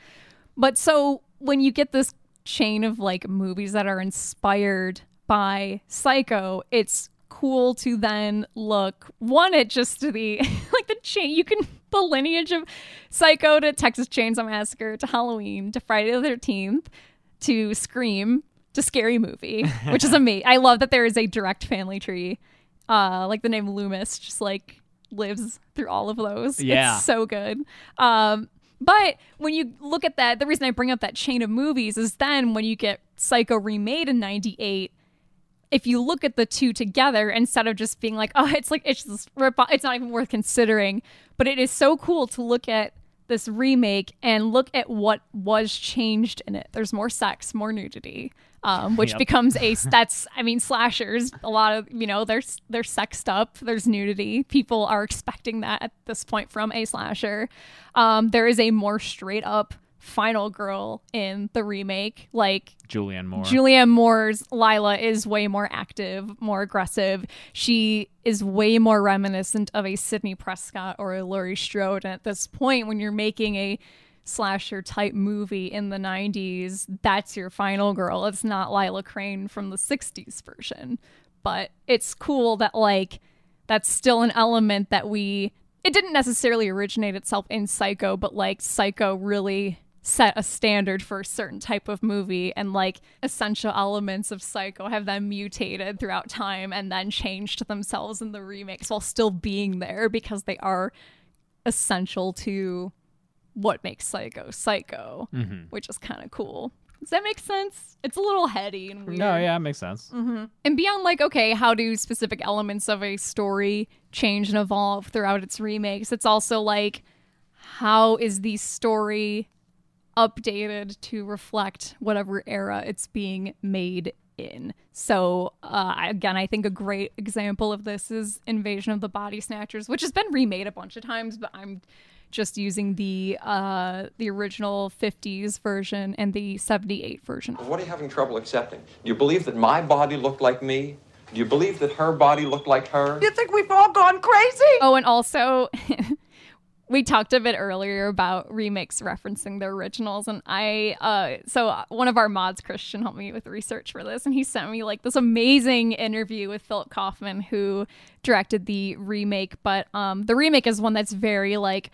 But so when you get this chain of like movies that are inspired by Psycho, it's cool to then look one at just the (laughs) like the chain you can (laughs) the lineage of Psycho to Texas Chainsaw Massacre to Halloween to Friday the 13th to Scream to Scary Movie, (laughs) which is amazing. I love that there is a direct family tree. Uh like the name Loomis just like lives through all of those. Yeah. It's so good. Um but when you look at that, the reason I bring up that chain of movies is then when you get Psycho remade in 98, if you look at the two together instead of just being like, (laughs) oh, it's like it's just rip it's not even worth considering. But it is so cool to look at this remake and look at what was changed in it. There's more sex, more nudity, um, which Yep. becomes a (laughs) that's I mean slashers. A lot of you know there's they're sexed up. There's nudity. People are expecting that at this point from a slasher. Um, there is a more straight up final girl in the remake, like Julianne Moore. Julianne Moore's Lila is way more active, more aggressive. She is way more reminiscent of a Sidney Prescott or a Laurie Strode. And at this point, when you're making a slasher type movie in the 90s, that's your final girl. It's not Lila Crane from the 60s version. But it's cool that, like, that's still an element that we it didn't necessarily originate itself in Psycho, but like Psycho really set a standard for a certain type of movie and like essential elements of Psycho have then mutated throughout time and then changed themselves in the remakes while still being there because they are essential to what makes Psycho Psycho, Mhm. which is kind of cool. Does that make sense? It's a little heady and weird. No, yeah, it makes sense. hmm And beyond, like, okay, how do specific elements of a story change and evolve throughout its remakes? It's also like, how is the story updated to reflect whatever era it's being made in? So, uh, again, I think a great example of this is Invasion of the Body Snatchers, which has been remade a bunch of times, but I'm just using the uh, the original 50s version and the 78 version. What are you having trouble accepting? Do you believe that my body looked like me? Do you believe that her body looked like her? You think we've all gone crazy? Oh, and also, (laughs) we talked a bit earlier about remakes referencing the originals, and I, uh, so one of our mods, Christian, helped me with research for this, and he sent me like this amazing interview with Philip Kaufman, who directed the remake. But um, the remake is one that's very like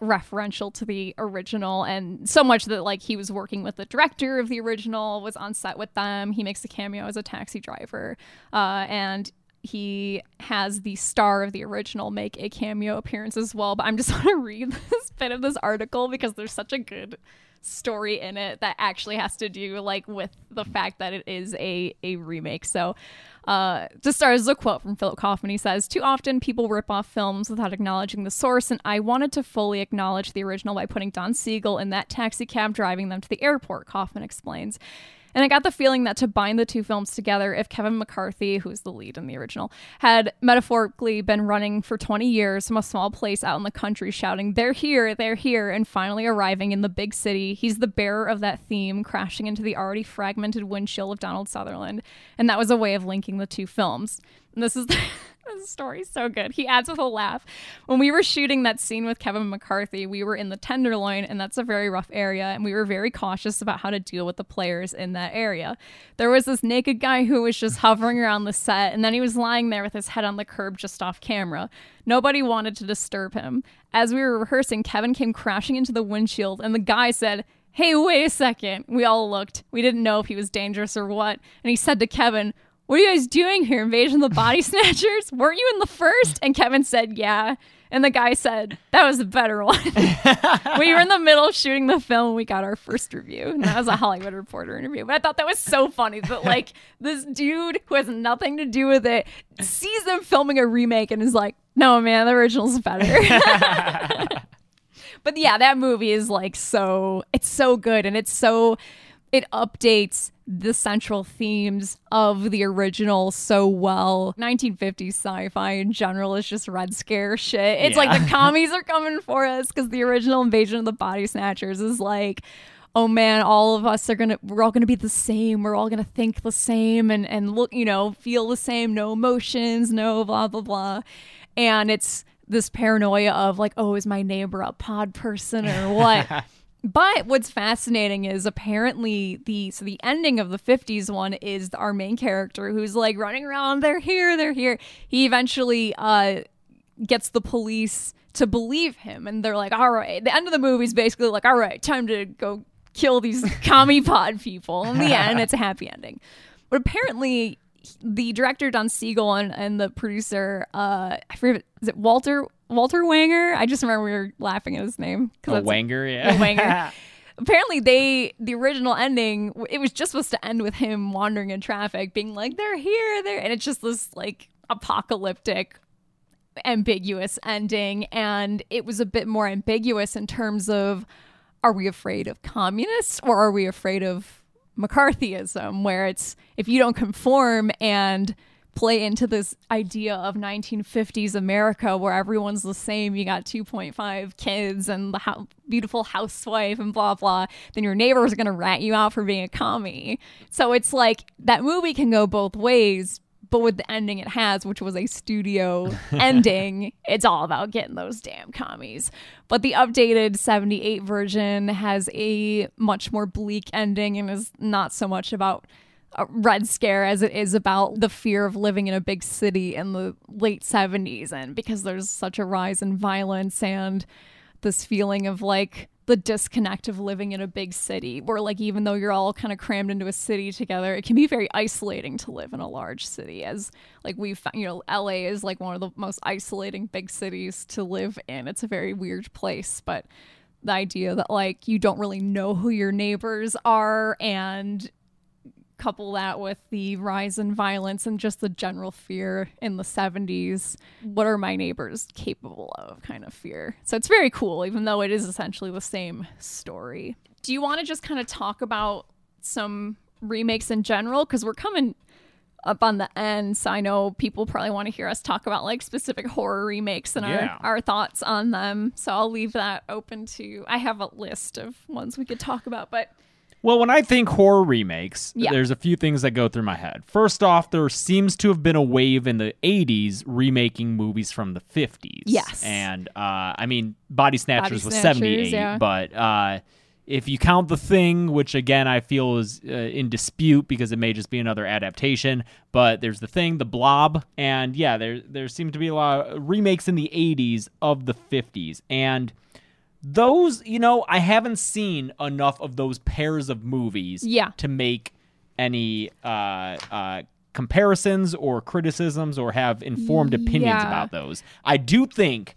referential to the original and so much that like he was working with the director of the original was on set with them he makes a cameo as a taxi driver uh, and he has the star of the original make a cameo appearance as well but i'm just (laughs) going to read this bit of this article because there's such a good story in it that actually has to do like with the fact that it is a a remake so uh, to start as a quote from Philip Kaufman, he says, Too often people rip off films without acknowledging the source, and I wanted to fully acknowledge the original by putting Don Siegel in that taxi cab driving them to the airport, Kaufman explains. And I got the feeling that to bind the two films together, if Kevin McCarthy, who's the lead in the original, had metaphorically been running for 20 years from a small place out in the country shouting, They're here, they're here, and finally arriving in the big city, he's the bearer of that theme, crashing into the already fragmented windshield of Donald Sutherland. And that was a way of linking the two films. And this is. (laughs) (laughs) This story's so good. He adds with a laugh. When we were shooting that scene with Kevin McCarthy, we were in the Tenderloin, and that's a very rough area, and we were very cautious about how to deal with the players in that area. There was this naked guy who was just hovering around the set, and then he was lying there with his head on the curb just off camera. Nobody wanted to disturb him. As we were rehearsing, Kevin came crashing into the windshield, and the guy said, Hey, wait a second. We all looked. We didn't know if he was dangerous or what. And he said to Kevin, what are you guys doing here? Invasion of the Body (laughs) Snatchers? Weren't you in the first? And Kevin said, Yeah. And the guy said, That was the better one. (laughs) we were in the middle of shooting the film. We got our first review. And that was a Hollywood Reporter interview. But I thought that was so funny that, (laughs) like, this dude who has nothing to do with it sees them filming a remake and is like, No, man, the original's better. but yeah, that movie is like so, it's so good. And it's so, it updates the central themes of the original so well. 1950s sci-fi in general is just red scare shit. It's like the (laughs) commies are coming for us because the original Invasion of the Body Snatchers is like, oh man, all of us are gonna, we're all gonna be the same. We're all gonna think the same and and look, you know, feel the same. No emotions, no blah blah blah, and it's this paranoia of like, oh, is my neighbor a pod person or what? (laughs) But what's fascinating is apparently the so the ending of the 50s one is our main character who's like running around they're here they're here. He eventually uh gets the police to believe him and they're like all right. The end of the movie is basically like all right, time to go kill these (laughs) commie pod people. In the end it's a happy ending. But apparently the director Don Siegel and, and the producer uh I forget is it Walter Walter Wanger? I just remember we were laughing at his name. 'cause that's- Wanger, yeah. Wanger. (laughs) Apparently, they the original ending it was just supposed to end with him wandering in traffic, being like, "They're here, they're," and it's just this like apocalyptic, ambiguous ending, and it was a bit more ambiguous in terms of, are we afraid of communists or are we afraid of McCarthyism, where it's if you don't conform and play into this idea of 1950s America where everyone's the same. You got 2.5 kids and the ho- beautiful housewife and blah, blah. Then your neighbors are going to rat you out for being a commie. So it's like that movie can go both ways. But with the ending it has, which was a studio (laughs) ending, it's all about getting those damn commies. But the updated 78 version has a much more bleak ending and is not so much about a Red Scare as it is about the fear of living in a big city in the late 70s. And because there's such a rise in violence and this feeling of like the disconnect of living in a big city, where like even though you're all kind of crammed into a city together, it can be very isolating to live in a large city. As like we've found, you know, LA is like one of the most isolating big cities to live in. It's a very weird place, but the idea that like you don't really know who your neighbors are and couple that with the rise in violence and just the general fear in the 70s what are my neighbors capable of kind of fear? So it's very cool even though it is essentially the same story. Do you want to just kind of talk about some remakes in general? Because we're coming up on the end so i know people probably want to hear us talk about like specific horror remakes and Yeah. our, our thoughts on them. So i'll leave that open to i have a list of ones we could talk about but Well, when I think horror remakes, Yeah. there's a few things that go through my head. First off, there seems to have been a wave in the 80s remaking movies from the 50s. Yes. And uh, I mean, Body Snatchers was Snatchers, 78, yeah. but uh, if you count The Thing, which again I feel is uh, in dispute because it may just be another adaptation, but there's The Thing, The Blob, and yeah, there there seem to be a lot of remakes in the 80s of the 50s. And those, you know, I haven't seen enough of those pairs of movies Yeah. to make any uh, uh, comparisons or criticisms or have informed opinions Yeah. about those. I do think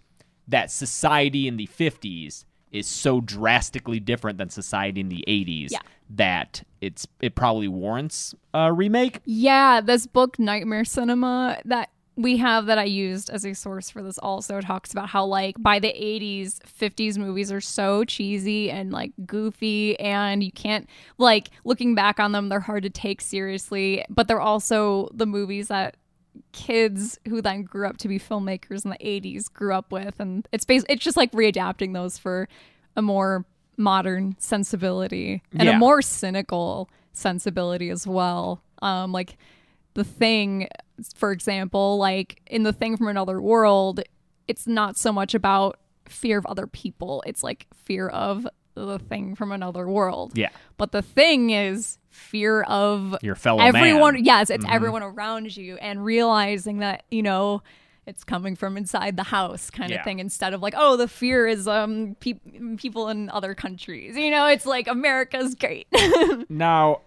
that society in the 50s is so drastically different than society in the 80s Yeah. that it's it probably warrants a remake. Yeah, this book Nightmare Cinema that we have that I used as a source for this also. Talks about how like by the 80s, 50s movies are so cheesy and like goofy and you can't like looking back on them they're hard to take seriously, but they're also the movies that kids who then grew up to be filmmakers in the 80s grew up with. And it's bas- it's just like readapting those for a more modern sensibility and Yeah. a more cynical sensibility as well. Um like the thing for example like in the thing from another world it's not so much about fear of other people it's like fear of the thing from another world Yeah. but the thing is fear of Your fellow everyone man. yes it's Mhm. everyone around you and realizing that you know it's coming from inside the house kind Yeah. of thing instead of like oh the fear is um pe- people in other countries you know it's like america's great (laughs) Now,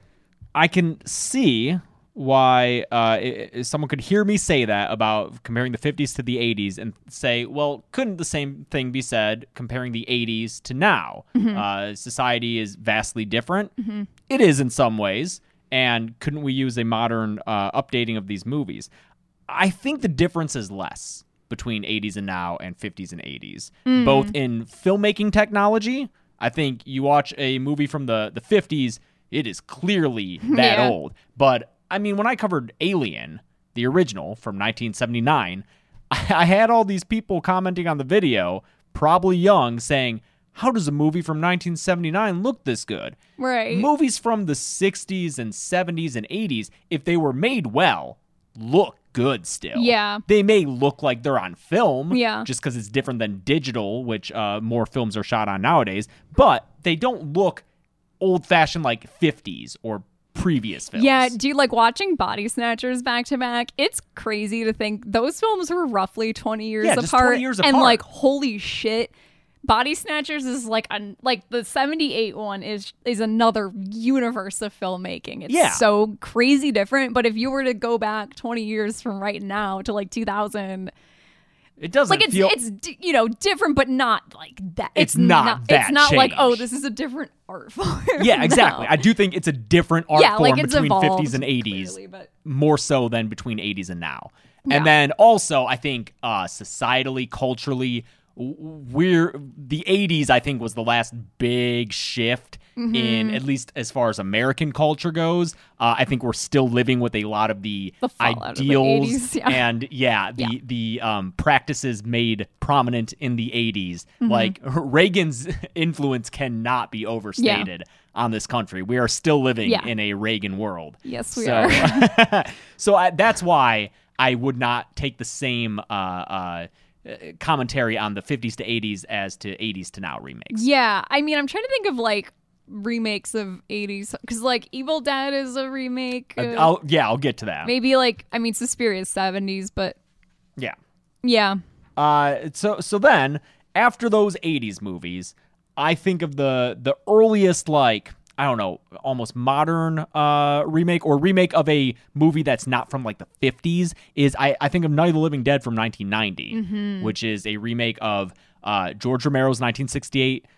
I can see why uh, i- i- someone could hear me say that about comparing the 50s to the 80s and say, well, couldn't the same thing be said comparing the 80s to now? Mhm. Uh, society is vastly different. Mhm. It is in some ways. And couldn't we use a modern uh, updating of these movies? I think the difference is less between 80s and now and 50s and 80s, Mm. both in filmmaking technology. I think you watch a movie from the, the 50s, it is clearly (laughs) that Yeah. old. But I mean, when I covered Alien, the original from 1979, (laughs) I, had all these people commenting on the video, probably young, saying, How does a movie from 1979 look this good? right Movies from the 60s and 70s and 80s, if they were made well, look good still. Yeah. They may look like they're on film, Yeah. just because it's different than digital, which uh, more films are shot on nowadays, but they don't look old fashioned like 50s or previous films. Yeah, do you like watching Body Snatchers back to back? It's crazy to think those films were roughly 20 years Yeah, apart. just 20 years apart. and like holy shit. Body Snatchers is like an like the 78 one is is another universe of filmmaking. It's Yeah. so crazy different, but if you were to go back 20 years from right now to like 2000 It doesn't like it's feel. it's you know different but not like that. It's not that it's not like oh this is a different art form. (laughs) yeah, exactly. No. I do think it's a different art Yeah, form like, between 50s and 80s, but- more so than between 80s and now. Yeah. And then also, I think uh, societally, culturally, we're the 80s. I think was the last big shift in Mhm. at least as far as American culture goes. Uh, I think we're still living with a lot of the, The fallout of the ideals 80s, yeah. and yeah, the Yeah. the um, practices made prominent in the 80s. Mhm. Like (laughs) Reagan's influence cannot be overstated on this country. We are still living Yeah. in a Reagan world. Yes, we so, are. (laughs) so I, that's why I would not take the same uh, uh, commentary on the 50s to 80s as to 80s to now remakes. Yeah, I mean, I'm trying to think of like remakes of 80s cuz like Evil Dead is a remake. Uh, I'll, yeah, I'll get to that. maybe like I mean Suspiria is 70s, but Yeah. yeah. Uh, so so then after those '80s movies, I think of the the earliest like I don't know, almost modern uh remake or remake of a movie that's not from like the 50s is I I think of Night of the Living Dead from 1990, Mhm. which is a remake of uh George Romero's 1968 uh,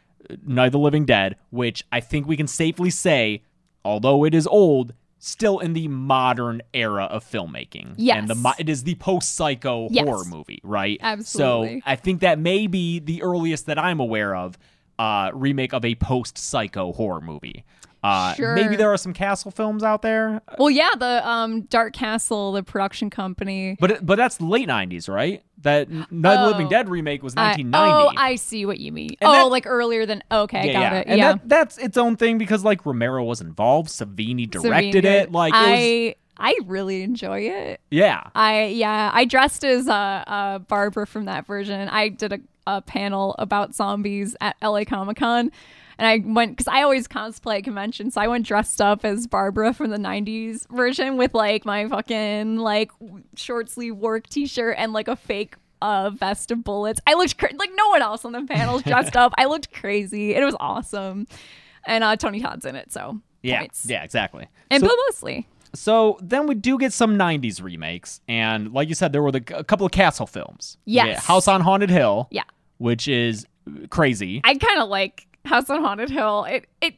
Night of the Living Dead, which I think we can safely say, although it is old. Still in the modern era of filmmaking, and the mo- it is the post-psycho Yes. horror movie, right? Absolutely. So I think that may be the earliest that I'm aware of uh, remake of a post psycho horror movie. Uh, Sure. Maybe there are some Castle films out there, Well, yeah, the um Dark Castle, the production company. but it- but that's late '90s, right? That Night of the Living Oh. Dead remake was I- 1990. oh, I see what you mean. And oh, that- like earlier than okay, yeah, got yeah. it. And yeah. that, that's its own thing because like Romero was involved, Savini directed Savini it. Like it was, I I really enjoy it. yeah, I yeah, I dressed as uh, uh Barbara from that version. I did a, a panel about zombies at LA Comic Con. And I went because I always cosplay at conventions, so I went dressed up as Barbara from the '90s version with like my fucking like short sleeve work T-shirt and like a fake uh vest of bullets. I looked cra- like no one else on the panels dressed up. I looked crazy. It was awesome, and uh Tony Todd's in it, so yeah, points. yeah, exactly. and So- Bill Moseley. So then we do get some 90s remakes. And like you said, there were the, a couple of Castle films. Yes. House on Haunted Hill. Yeah. Which is crazy. I kind of like House on Haunted Hill. It it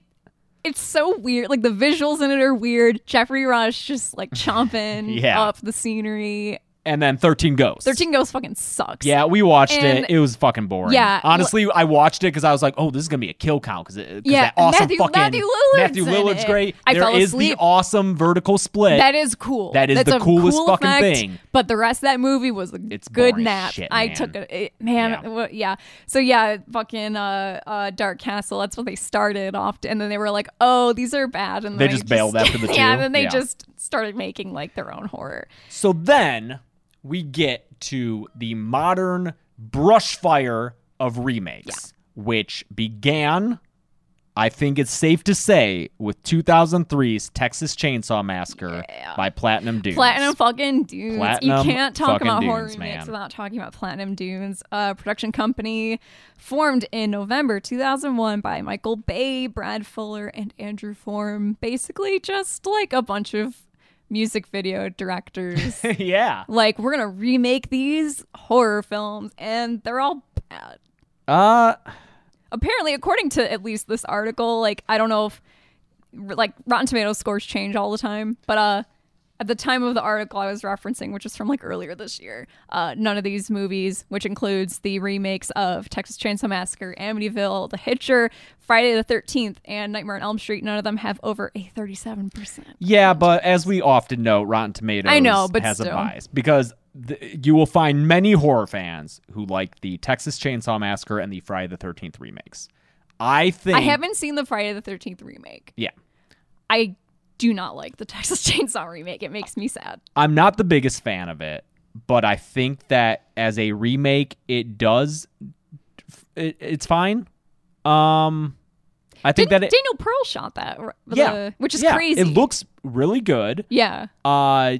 it's so weird. Like the visuals in it are weird. Geoffrey Rush just like chomping (laughs) Yeah. up the scenery. And then 13 Ghosts. Thirteen Ghosts fucking sucks. Yeah, we watched And- it. It was fucking boring. Yeah, Honestly, I watched it because I was like, oh, this is going to be a kill count because Yeah, that awesome Matthew- fucking Matthew Lillard's Matthew Lillard's great. I There fell is the awesome vertical split. That is cool. That is That's the a coolest cool fucking effect, thing. But the rest of that movie was a It's good nap. shit, I took it, it man. Yeah. yeah. So yeah, fucking uh, uh, Dark Castle. That's what they started off, to, and then they were like, oh, these are bad, and They then just bailed after the (laughs) yeah, two? and then they Yeah. just started making like their own horror. So then we get to the modern brush fire of remakes, which began, I think it's safe to say, with 2003's Texas Chainsaw Massacre by Platinum Dunes. Platinum fucking Dunes. Platinum you can't talk about horror Dunes, remakes man. without talking about Platinum Dunes. A production company formed in November 2001 by Michael Bay, Brad Fuller, and Andrew Form. Basically, just like a bunch of music video directors. (laughs) yeah. like, we're going to remake these horror films, and they're all bad. Uh, Apparently, according to at least this article, like, I don't know if like Rotten Tomatoes scores change all the time, but uh at the time of the article I was referencing, which is from like earlier this year, uh, none of these movies, which includes the remakes of Texas Chainsaw Massacre, Amityville, The Hitcher, Friday the 13th, and Nightmare on Elm Street, none of them have over a 37%. Yeah, but as we often know, Rotten Tomatoes I know, but has a bias because you will find many horror fans who like the Texas Chainsaw Massacre and the Friday the Thirteenth remakes. I think I haven't seen the Friday the 13th remake. Yeah, I do not like the (laughs) Texas Chainsaw remake. It makes me sad. I'm not the biggest fan of it, but I think that as a remake, it does. It, it's fine. Um, I think Didn't that it, Daniel Pearl shot that, r- yeah, which is yeah, crazy. It looks really good. Yeah. Uh,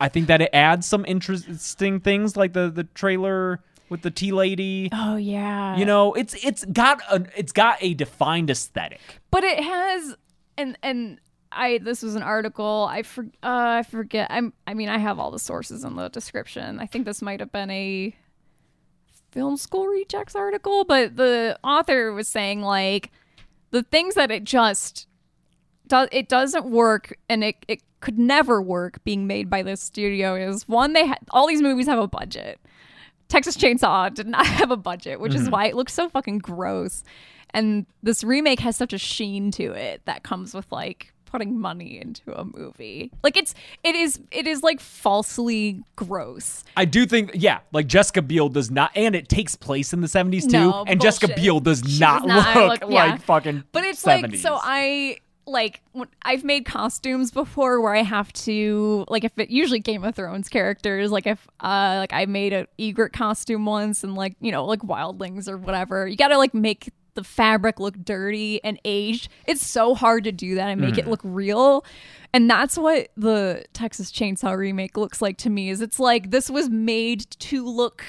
I think that it adds some interesting things like the the trailer with the tea lady. Oh yeah. You know, it's it's got a it's got a defined aesthetic. but it has and and I this was an article I for, uh, I forget I'm I mean I have all the sources in the description. I think this might have been a film school rejects article, but the author was saying like the things that it just does it doesn't work and it it could never work being made by this studio is one they ha- all these movies have a budget. Texas Chainsaw did not (laughs) have a budget, which is Mhm. why it looks so fucking gross. And this remake has such a sheen to it that comes with like putting money into a movie. Like it's it is it is like falsely gross. I do think, yeah, like Jessica Biel does not, and it takes place in the seventies too. No, and Jessica. Biel does She not, does not look, look- yeah. like fucking. But it's 70s. like so I like I've made costumes before where I have to like if it usually Game of Thrones characters like if uh like I made a Ygritte costume once and like you know like wildlings or whatever you got to like make the fabric look dirty and aged. It's so hard to do that and make it Mhm. look real. And that's what the Texas Chainsaw remake looks like to me. Is it's like this was made to look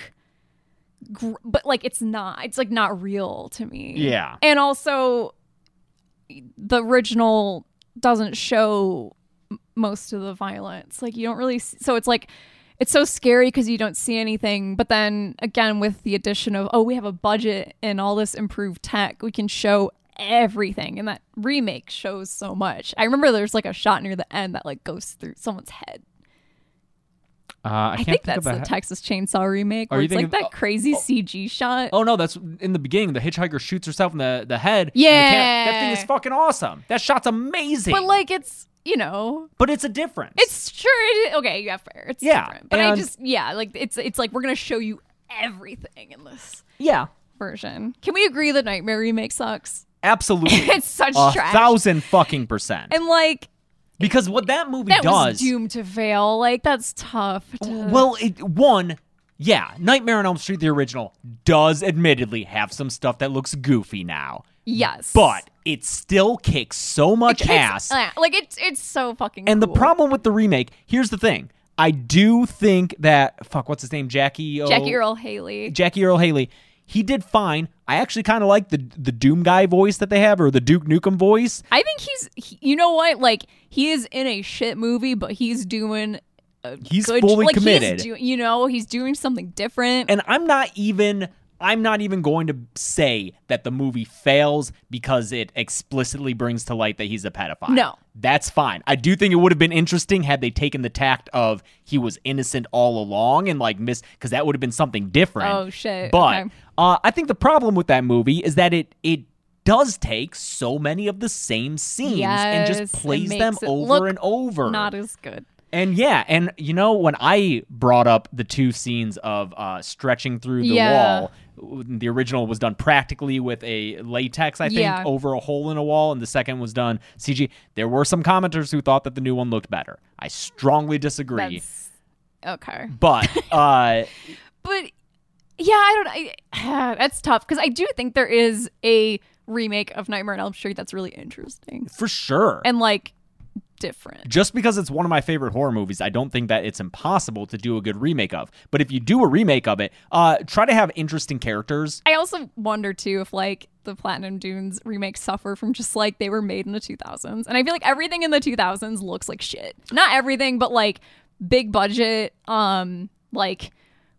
gr- but like it's not. It's like not real to me. Yeah. And also the original doesn't show m- most of the violence. Like you don't really s so it's like it's so scary because you don't see anything. But then again, with the addition of oh, we have a budget and all this improved tech, we can show everything. And that remake shows so much. I remember there's like a shot near the end that like goes through someone's head. Uh, I, I, can't think of that's the Texas Chainsaw remake. Where it's like thinking- that crazy CG shot. Oh no, that's in the beginning. The hitchhiker shoots herself in the, the head. Yeah, the that thing is fucking awesome. That shot's amazing. But like it's you know But it's a difference. It's sure it. Okay, yeah, fair. It's Yeah, different. But I just yeah, like it's it's like we're gonna show you everything in this yeah version. Can we agree that Nightmare remake sucks? Absolutely. (laughs) It's such a trash. thousand fucking percent. And like because what that movie that was does. doomed to fail. Like that's tough. To, well, it, one, yeah, Nightmare on Elm Street, the original, does admittedly have some stuff that looks goofy now. yes, But it still kicks so much It ass. like it's it's so fucking. And the problem with the remake, here's the thing. I do think that fuck, what's his name? Jackie o- Jackie Earle Haley. Jackie Earle Haley. He did fine. I actually kind of like the the Doom guy voice that they have, or the Duke Nukem voice. I think he's he- you know what like he is in a shit movie, but he's doing. A He's good, fully like, committed. He's do, you know, he's doing something different. And I'm not even I'm not even going to say that the movie fails because it explicitly brings to light that he's a pedophile. No. That's fine. I do think it would have been interesting had they taken the tact of he was innocent all along and like miss because that would have been something different. Oh, shit. But Okay. uh, I think the problem with that movie is that it it does take so many of the same scenes and just plays them over look and over. Not as good. And yeah, and you know when I brought up the two scenes of uh, stretching through the Yeah. wall, the original was done practically with a latex, I think, Yeah. over a hole in a wall, and the second was done CG. There were some commenters who thought that the new one looked better. I strongly disagree. That's okay. But (laughs) uh, But yeah, I don't. I, (sighs) that's tough because I do think there is a remake of Nightmare on Elm Street that's really interesting for sure, and like different. just because it's one of my favorite horror movies, I don't think that it's impossible to do a good remake of. But if you do a remake of it, uh, try to have interesting characters. I also wonder too if like the Platinum Dunes remakes suffer from just like they were made in the 2000s, and I feel like everything in the 2000s looks like shit. Not everything, but like big budget. Um, like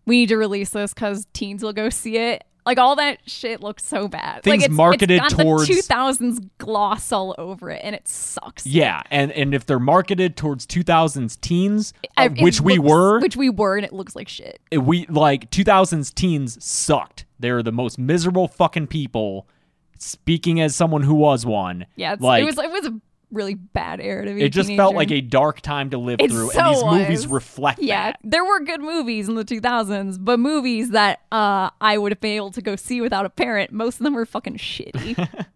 we need to release this because teens will go see it. Like all that shit looks so bad. Things like it's, marketed it's got towards- the 2000s gloss all over it, and it sucks. Yeah, and and if they're marketed towards 2000s teens, uh, I- which we looks- were, which we were, and it looks like shit. it- we like 2000s teens sucked. They're the most miserable fucking people. Speaking as someone who was one, Yeah, it's, like it was it was a really bad era to be. it just felt like a dark time to live It through, so and these movies was. reflect Yeah, that. there were good movies in the 2000s, but movies that uh, I would have been able to go see without a parent, most of them were fucking shitty. (laughs)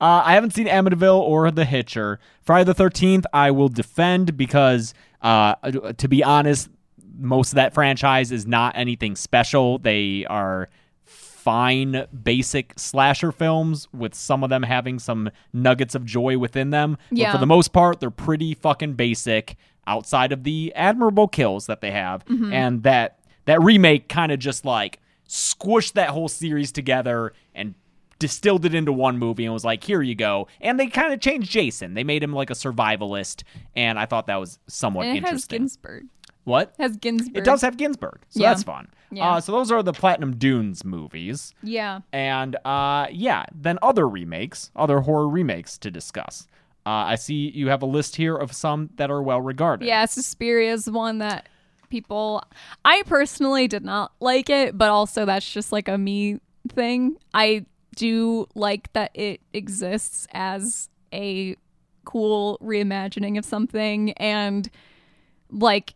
Uh, I haven't seen Amityville or The Hitcher. Friday the Thirteenth, I will defend because, uh, to be honest, most of that franchise is not anything special. They are fine, basic slasher films with some of them having some nuggets of joy within them. But Yeah. for the most part, they're pretty fucking basic. Outside of the admirable kills that they have, Mhm. and that that remake kind of just like squished that whole series together and distilled it into one movie and was like, here you go. And they kind of changed Jason. They made him like a survivalist, and I thought that was somewhat and it has interesting. Ginsburg. What? Has Ginsburg. It does have Ginsburg, so Yeah. that's fun. Yeah. Uh, so those are the Platinum Dunes movies. Yeah. And uh, yeah, then other remakes, other horror remakes to discuss. Uh, I see you have a list here of some that are well regarded. Yeah, Suspiria is one that people. I personally did not like it, but also that's just like a me thing. I do like that it exists as a cool reimagining of something and like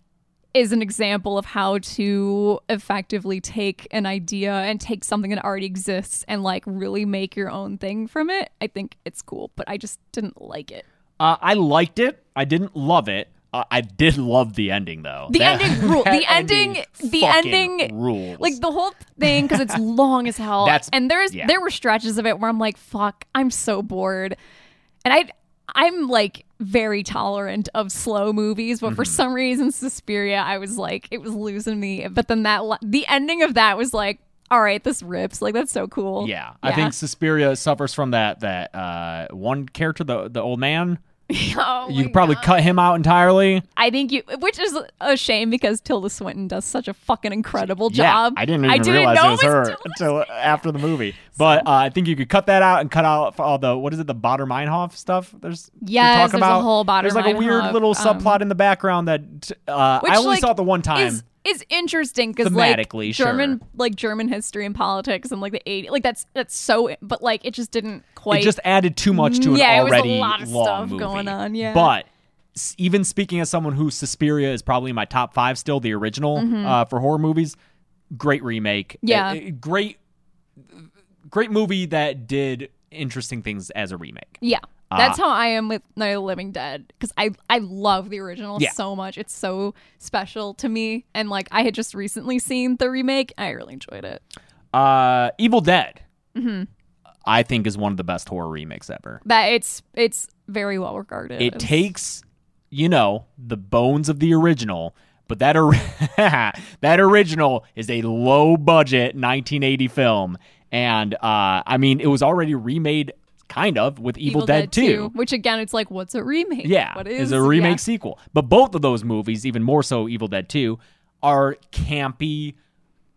is an example of how to effectively take an idea and take something that already exists and like really make your own thing from it. I think it's cool, but I just didn't like it. Uh, I liked it. I didn't love it. Uh, I did love the ending though. The That- ending (laughs) rule. The ending. The ending rules. Like the whole thing because it's (laughs) long as hell. That's- and there's yeah. there were stretches of it where I'm like, fuck, I'm so bored, and I I'm like very tolerant of slow movies, but for Mm-hmm. some reason, Suspiria, I was like, it was losing me. But then that the ending of that was like, all right, this rips. Like that's so cool. Yeah, I think Suspiria suffers from that that uh, one character, the the old man. (laughs) Oh you could probably cut him out entirely. I think you, which is a shame because Tilda Swinton does such a fucking incredible job. Yeah. I didn't even realize know it was her until after the movie. (laughs) But uh, I think you could cut that out and cut out all the what is it, the Baader Meinhof stuff. There's talking there's a about. whole Baader There's like a weird little um, subplot in the background that uh, Which, I only like, saw it the one time. Is, is interesting because like German sure. like German history and politics and like the 80s like that's that's so but like it just didn't quite it just added too much to an yeah, it was a lot of stuff movie. going on, yeah. But even speaking as someone who Suspiria is probably my top five still, the original Mhm. uh, for horror movies, great remake. Yeah. Uh, uh, great, great movie that did interesting things as a remake. yeah that's Uh, how I am with Night of the Living Dead because I I love the original Yeah. so much. It's so special to me. And like I had just recently seen the remake I really enjoyed it. Uh, Evil Dead, hmm I think, is one of the best horror remakes ever. that it's it's very well regarded. It takes, you know, the bones of the original, but that or- (laughs) that original is a low budget 1980 film, and uh, I mean, it was already remade, kind of, with Evil, Dead, 2. which again it's like what's a remake Yeah, what is is a remake yeah. sequel. But both of those movies, even more so Evil Dead 2, are campy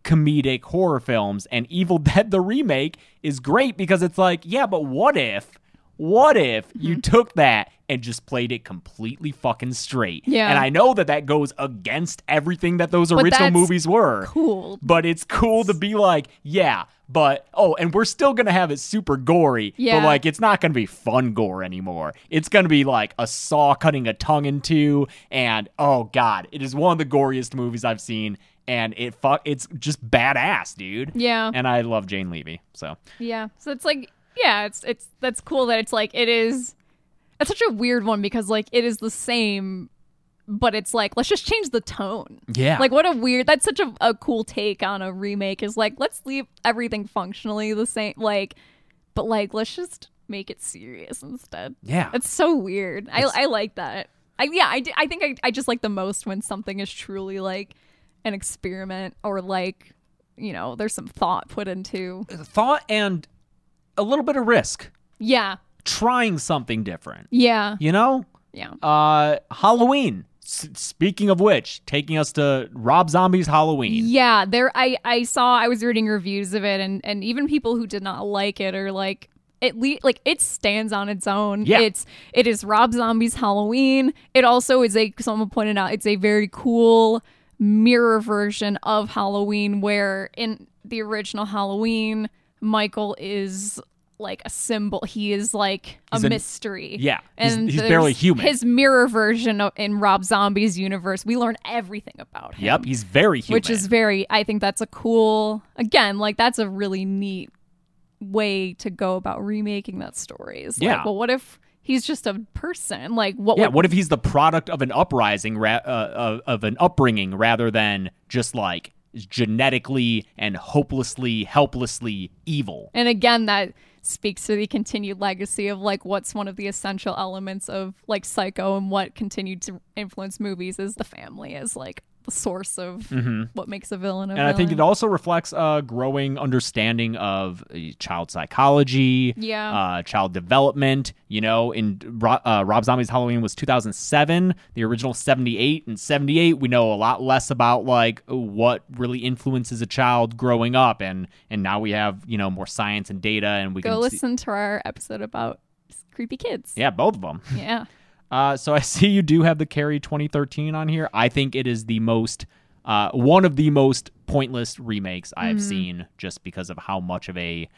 comedic horror films and Evil (laughs) Dead the remake is great because it's like, yeah, but what if what if Mm-hmm. you took that and just played it completely fucking straight? Yeah. And I know that that goes against everything that those But original movies were. cool. But it's cool to be like, yeah, but oh, and we're still gonna have it super gory. Yeah. But like it's not gonna be fun gore anymore. It's gonna be like a saw cutting a tongue in two, and oh god, it is one of the goriest movies I've seen, and it fuck it's just badass, dude. Yeah. And I love Jane Levy, so Yeah. So it's like yeah, it's it's that's cool that it's like it is it's such a weird one because like it is the same but it's like let's just change the tone. Yeah. Like what a weird that's such a, a cool take on a remake is like let's leave everything functionally the same like but like let's just make it serious instead. Yeah. It's so weird. It's- I I like that. I yeah, I, I think I, I just like the most when something is truly like an experiment or like you know, there's some thought put into. thought and a little bit of risk, Yeah. trying something different. Yeah. You know, Yeah. uh, Halloween. S- speaking of which, taking us to Rob Zombie's Halloween. Yeah, there I I saw I was reading reviews of it and and even people who did not like it are like at least like it stands on its own. Yeah. It's it is Rob Zombie's Halloween. It also is a someone pointed out it's a very cool mirror version of Halloween where in the original Halloween Michael is like a symbol. He is like a He's an- mystery. yeah, and he's there's barely human. His mirror version of, in Rob Zombie's universe, we learn everything about him Yep, he's very human. which is very i think that's a cool again like that's a really neat way to go about remaking that story is Yeah. like well what if he's just a person like what yeah. would- What if he's the product of an uprising, ra- uh, of, of an upbringing, rather than just like genetically and hopelessly, helplessly evil? and again that speaks to the continued legacy of like what's one of the essential elements of like psycho and what continued to influence movies is the family as like the source of Mhm. what makes a villain a and I think it also reflects a growing understanding of uh, child psychology, Yeah. uh, child development. You know, in uh, Rob Zombie's Halloween was 2007, the original 78. And 78, we know a lot less about like what really influences a child growing up, and and now we have you know more science and data, and we go can see- listen to our episode about creepy kids yeah, both of them. yeah (laughs) Uh, so I (laughs) see you do have the Carrie 2013 on here. I think it is the most, uh, one of the most pointless remakes I've Mhm. seen, just because of how much of a.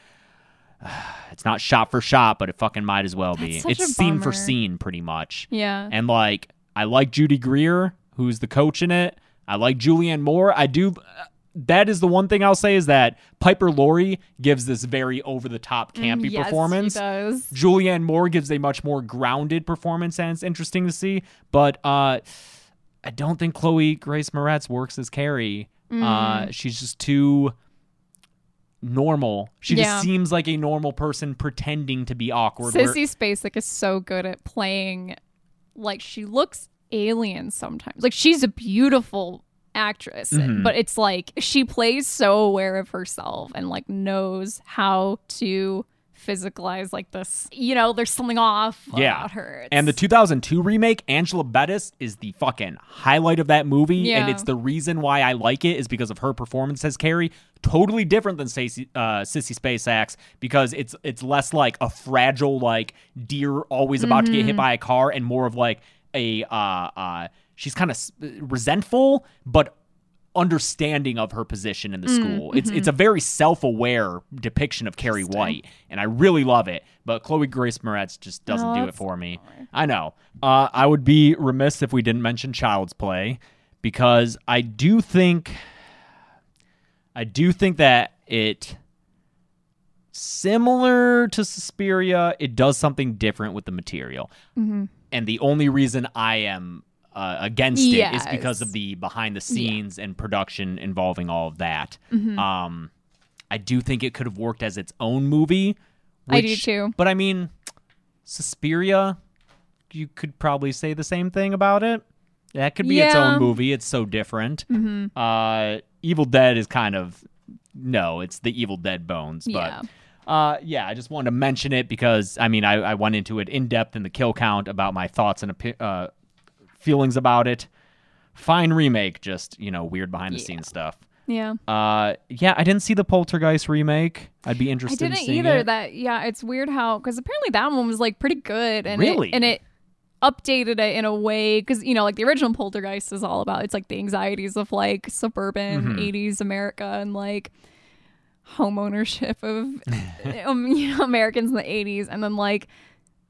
(sighs) it's not shot for shot, but it fucking might as well be. It's scene for scene, pretty much. Yeah. And like, I like Judy Greer, who's the coach in it. I like Julianne Moore. I do. That is the one thing I'll say is that Piper Laurie gives this very over the top campy Mm, yes, performance. Julianne Moore gives a much more grounded performance, and it's interesting to see. But uh, I don't think Chloe Grace Moretz works as Carrie. Uh, Mm. she's just too normal. She Yeah. just seems like a normal person pretending to be awkward. where- Sissy Spacek is so good at playing like she looks alien sometimes. Like she's a beautiful actress, Mhm. but it's like she plays so aware of herself and like knows how to physicalize like this. You know, there's something off yeah. about her. And the 2002 remake, Angela Bettis, is the fucking highlight of that movie. And it's the reason why I like it is because of her performance as Carrie. Totally different than Stacey, uh, Sissy Spacek because it's it's less like a fragile like deer always about to get hit Mhm. by a car and more of like a uh, uh, she's kind of resentful but understanding of her position in the Mm, school. It's mhm. it's a very self-aware depiction of Carrie White, and I really love it. But Chloe Grace Moretz just doesn't No, do it for me. I know. Uh, I would be remiss if we didn't mention Child's Play because I do think I do think that it similar to Suspiria, it does something different with the material. Mhm. And the only reason I am uh, against it is because of the behind the scenes and production involving all of that. Mhm. Um, I do think it could have worked as its own movie. I do too. But I mean, Suspiria, you could probably say the same thing about it. That could be its own movie. It's so different. Mhm. Uh, Evil Dead is kind of no, it's the Evil Dead bones. Yeah. But uh, yeah, I just wanted to mention it because I mean I, I went into it in depth in the kill count about my thoughts and opi- uh, feelings about it. Fine remake, just you know weird behind the scenes stuff. Yeah. Uh, yeah, I didn't see the Poltergeist remake. I'd be interested I didn't seeing either. it. That yeah, it's weird how because apparently that one was like pretty good and Really? it, and it updated it in a way because you know like the original Poltergeist is all about it's like the anxieties of like suburban Mhm. '80s America and like home ownership of (laughs) um, (laughs) you know Americans in the '80s and then like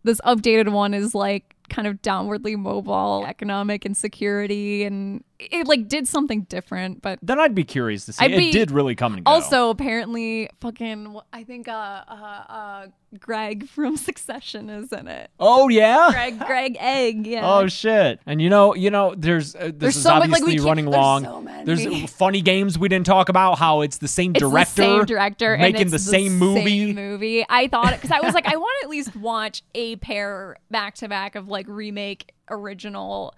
this updated one is like kind of downwardly mobile economic insecurity and it like did something different but Then I'd be curious to see. I'd it be- did really come and go. also, apparently, fucking, I think uh, uh, uh, Greg from (laughs) Succession is in it. oh yeah. Greg, Greg Egg, yeah. Oh shit! And you know, you know, there's uh, this There's is so much- like, obviously keep- running there's long. so many. There's funny games we didn't talk about. How it's the same It's director, the same director, and making the same movie. Same movie. I thought because I was like, I (laughs) want to at least watch a pair back to back of like remake original,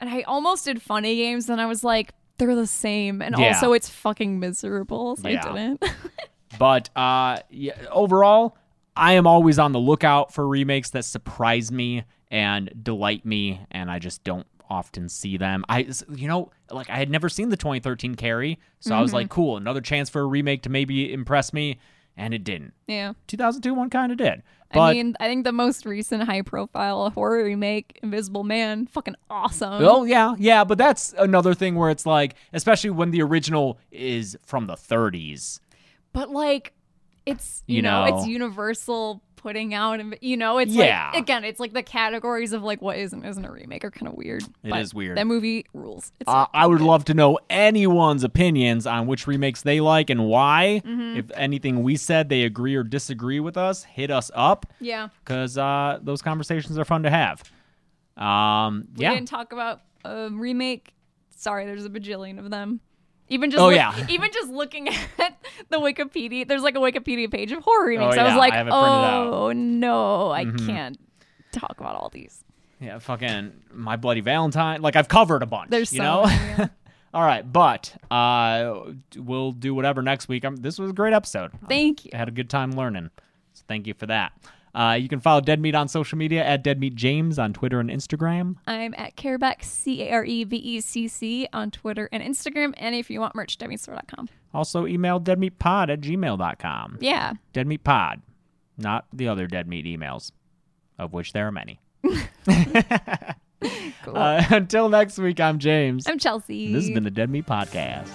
and I almost did funny games, and I was like, they're the same, and Yeah. also it's fucking miserable, so Yeah. I didn't. (laughs) But uh, yeah, overall, I am always on the lookout for remakes that surprise me and delight me, and I just don't often see them. I, you know, like I had never seen the 2013 Carrie, so I was Mhm. like, cool, another chance for a remake to maybe impress me, and it didn't. yeah. 2002 one kind of did. But I mean, I think the most recent high profile horror remake, Invisible Man, fucking awesome. Oh yeah, yeah, but that's another thing where it's like, especially when the original is from the 30s. But like, it's you, You know, know. it's universal putting out, and you know, it's Yeah. like again, it's like the categories of like what is and isn't a remake are kind of weird. It but is weird. That movie rules. It's Uh, I would love to know anyone's opinions on which remakes they like and why. Mhm. If anything we said they agree or disagree with us, hit us up yeah. because uh, those conversations are fun to have. Um, We yeah, didn't talk about a remake. Sorry, there's a bajillion of them. Even just Oh, look- yeah. even just looking (laughs) at the Wikipedia, there's like a Wikipedia page of horror remakes. Oh, I was like, I have it printed out. oh no, I Mhm. can't talk about all these. yeah, fucking my bloody Valentine. Like I've covered a bunch. There's you so know. many, (laughs) yeah. All right, but uh, we'll do whatever next week. Um this was a great episode. Thank you. I had a good time learning. So thank you for that. Uh, you can follow Dead Meat on social media at Dead Meat James on Twitter and Instagram. I'm at Carevecc, C A R E V E C C, on Twitter and Instagram. And if you want merch, deadmeatstore.com. Also, email deadmeatpod at gmail.com. Yeah. Dead Meat Pod, not the other Dead Meat emails, of which there are many. (laughs) (laughs) Cool. Uh, until next week, I'm James. I'm Chelsea. This has been the Dead Meat Podcast.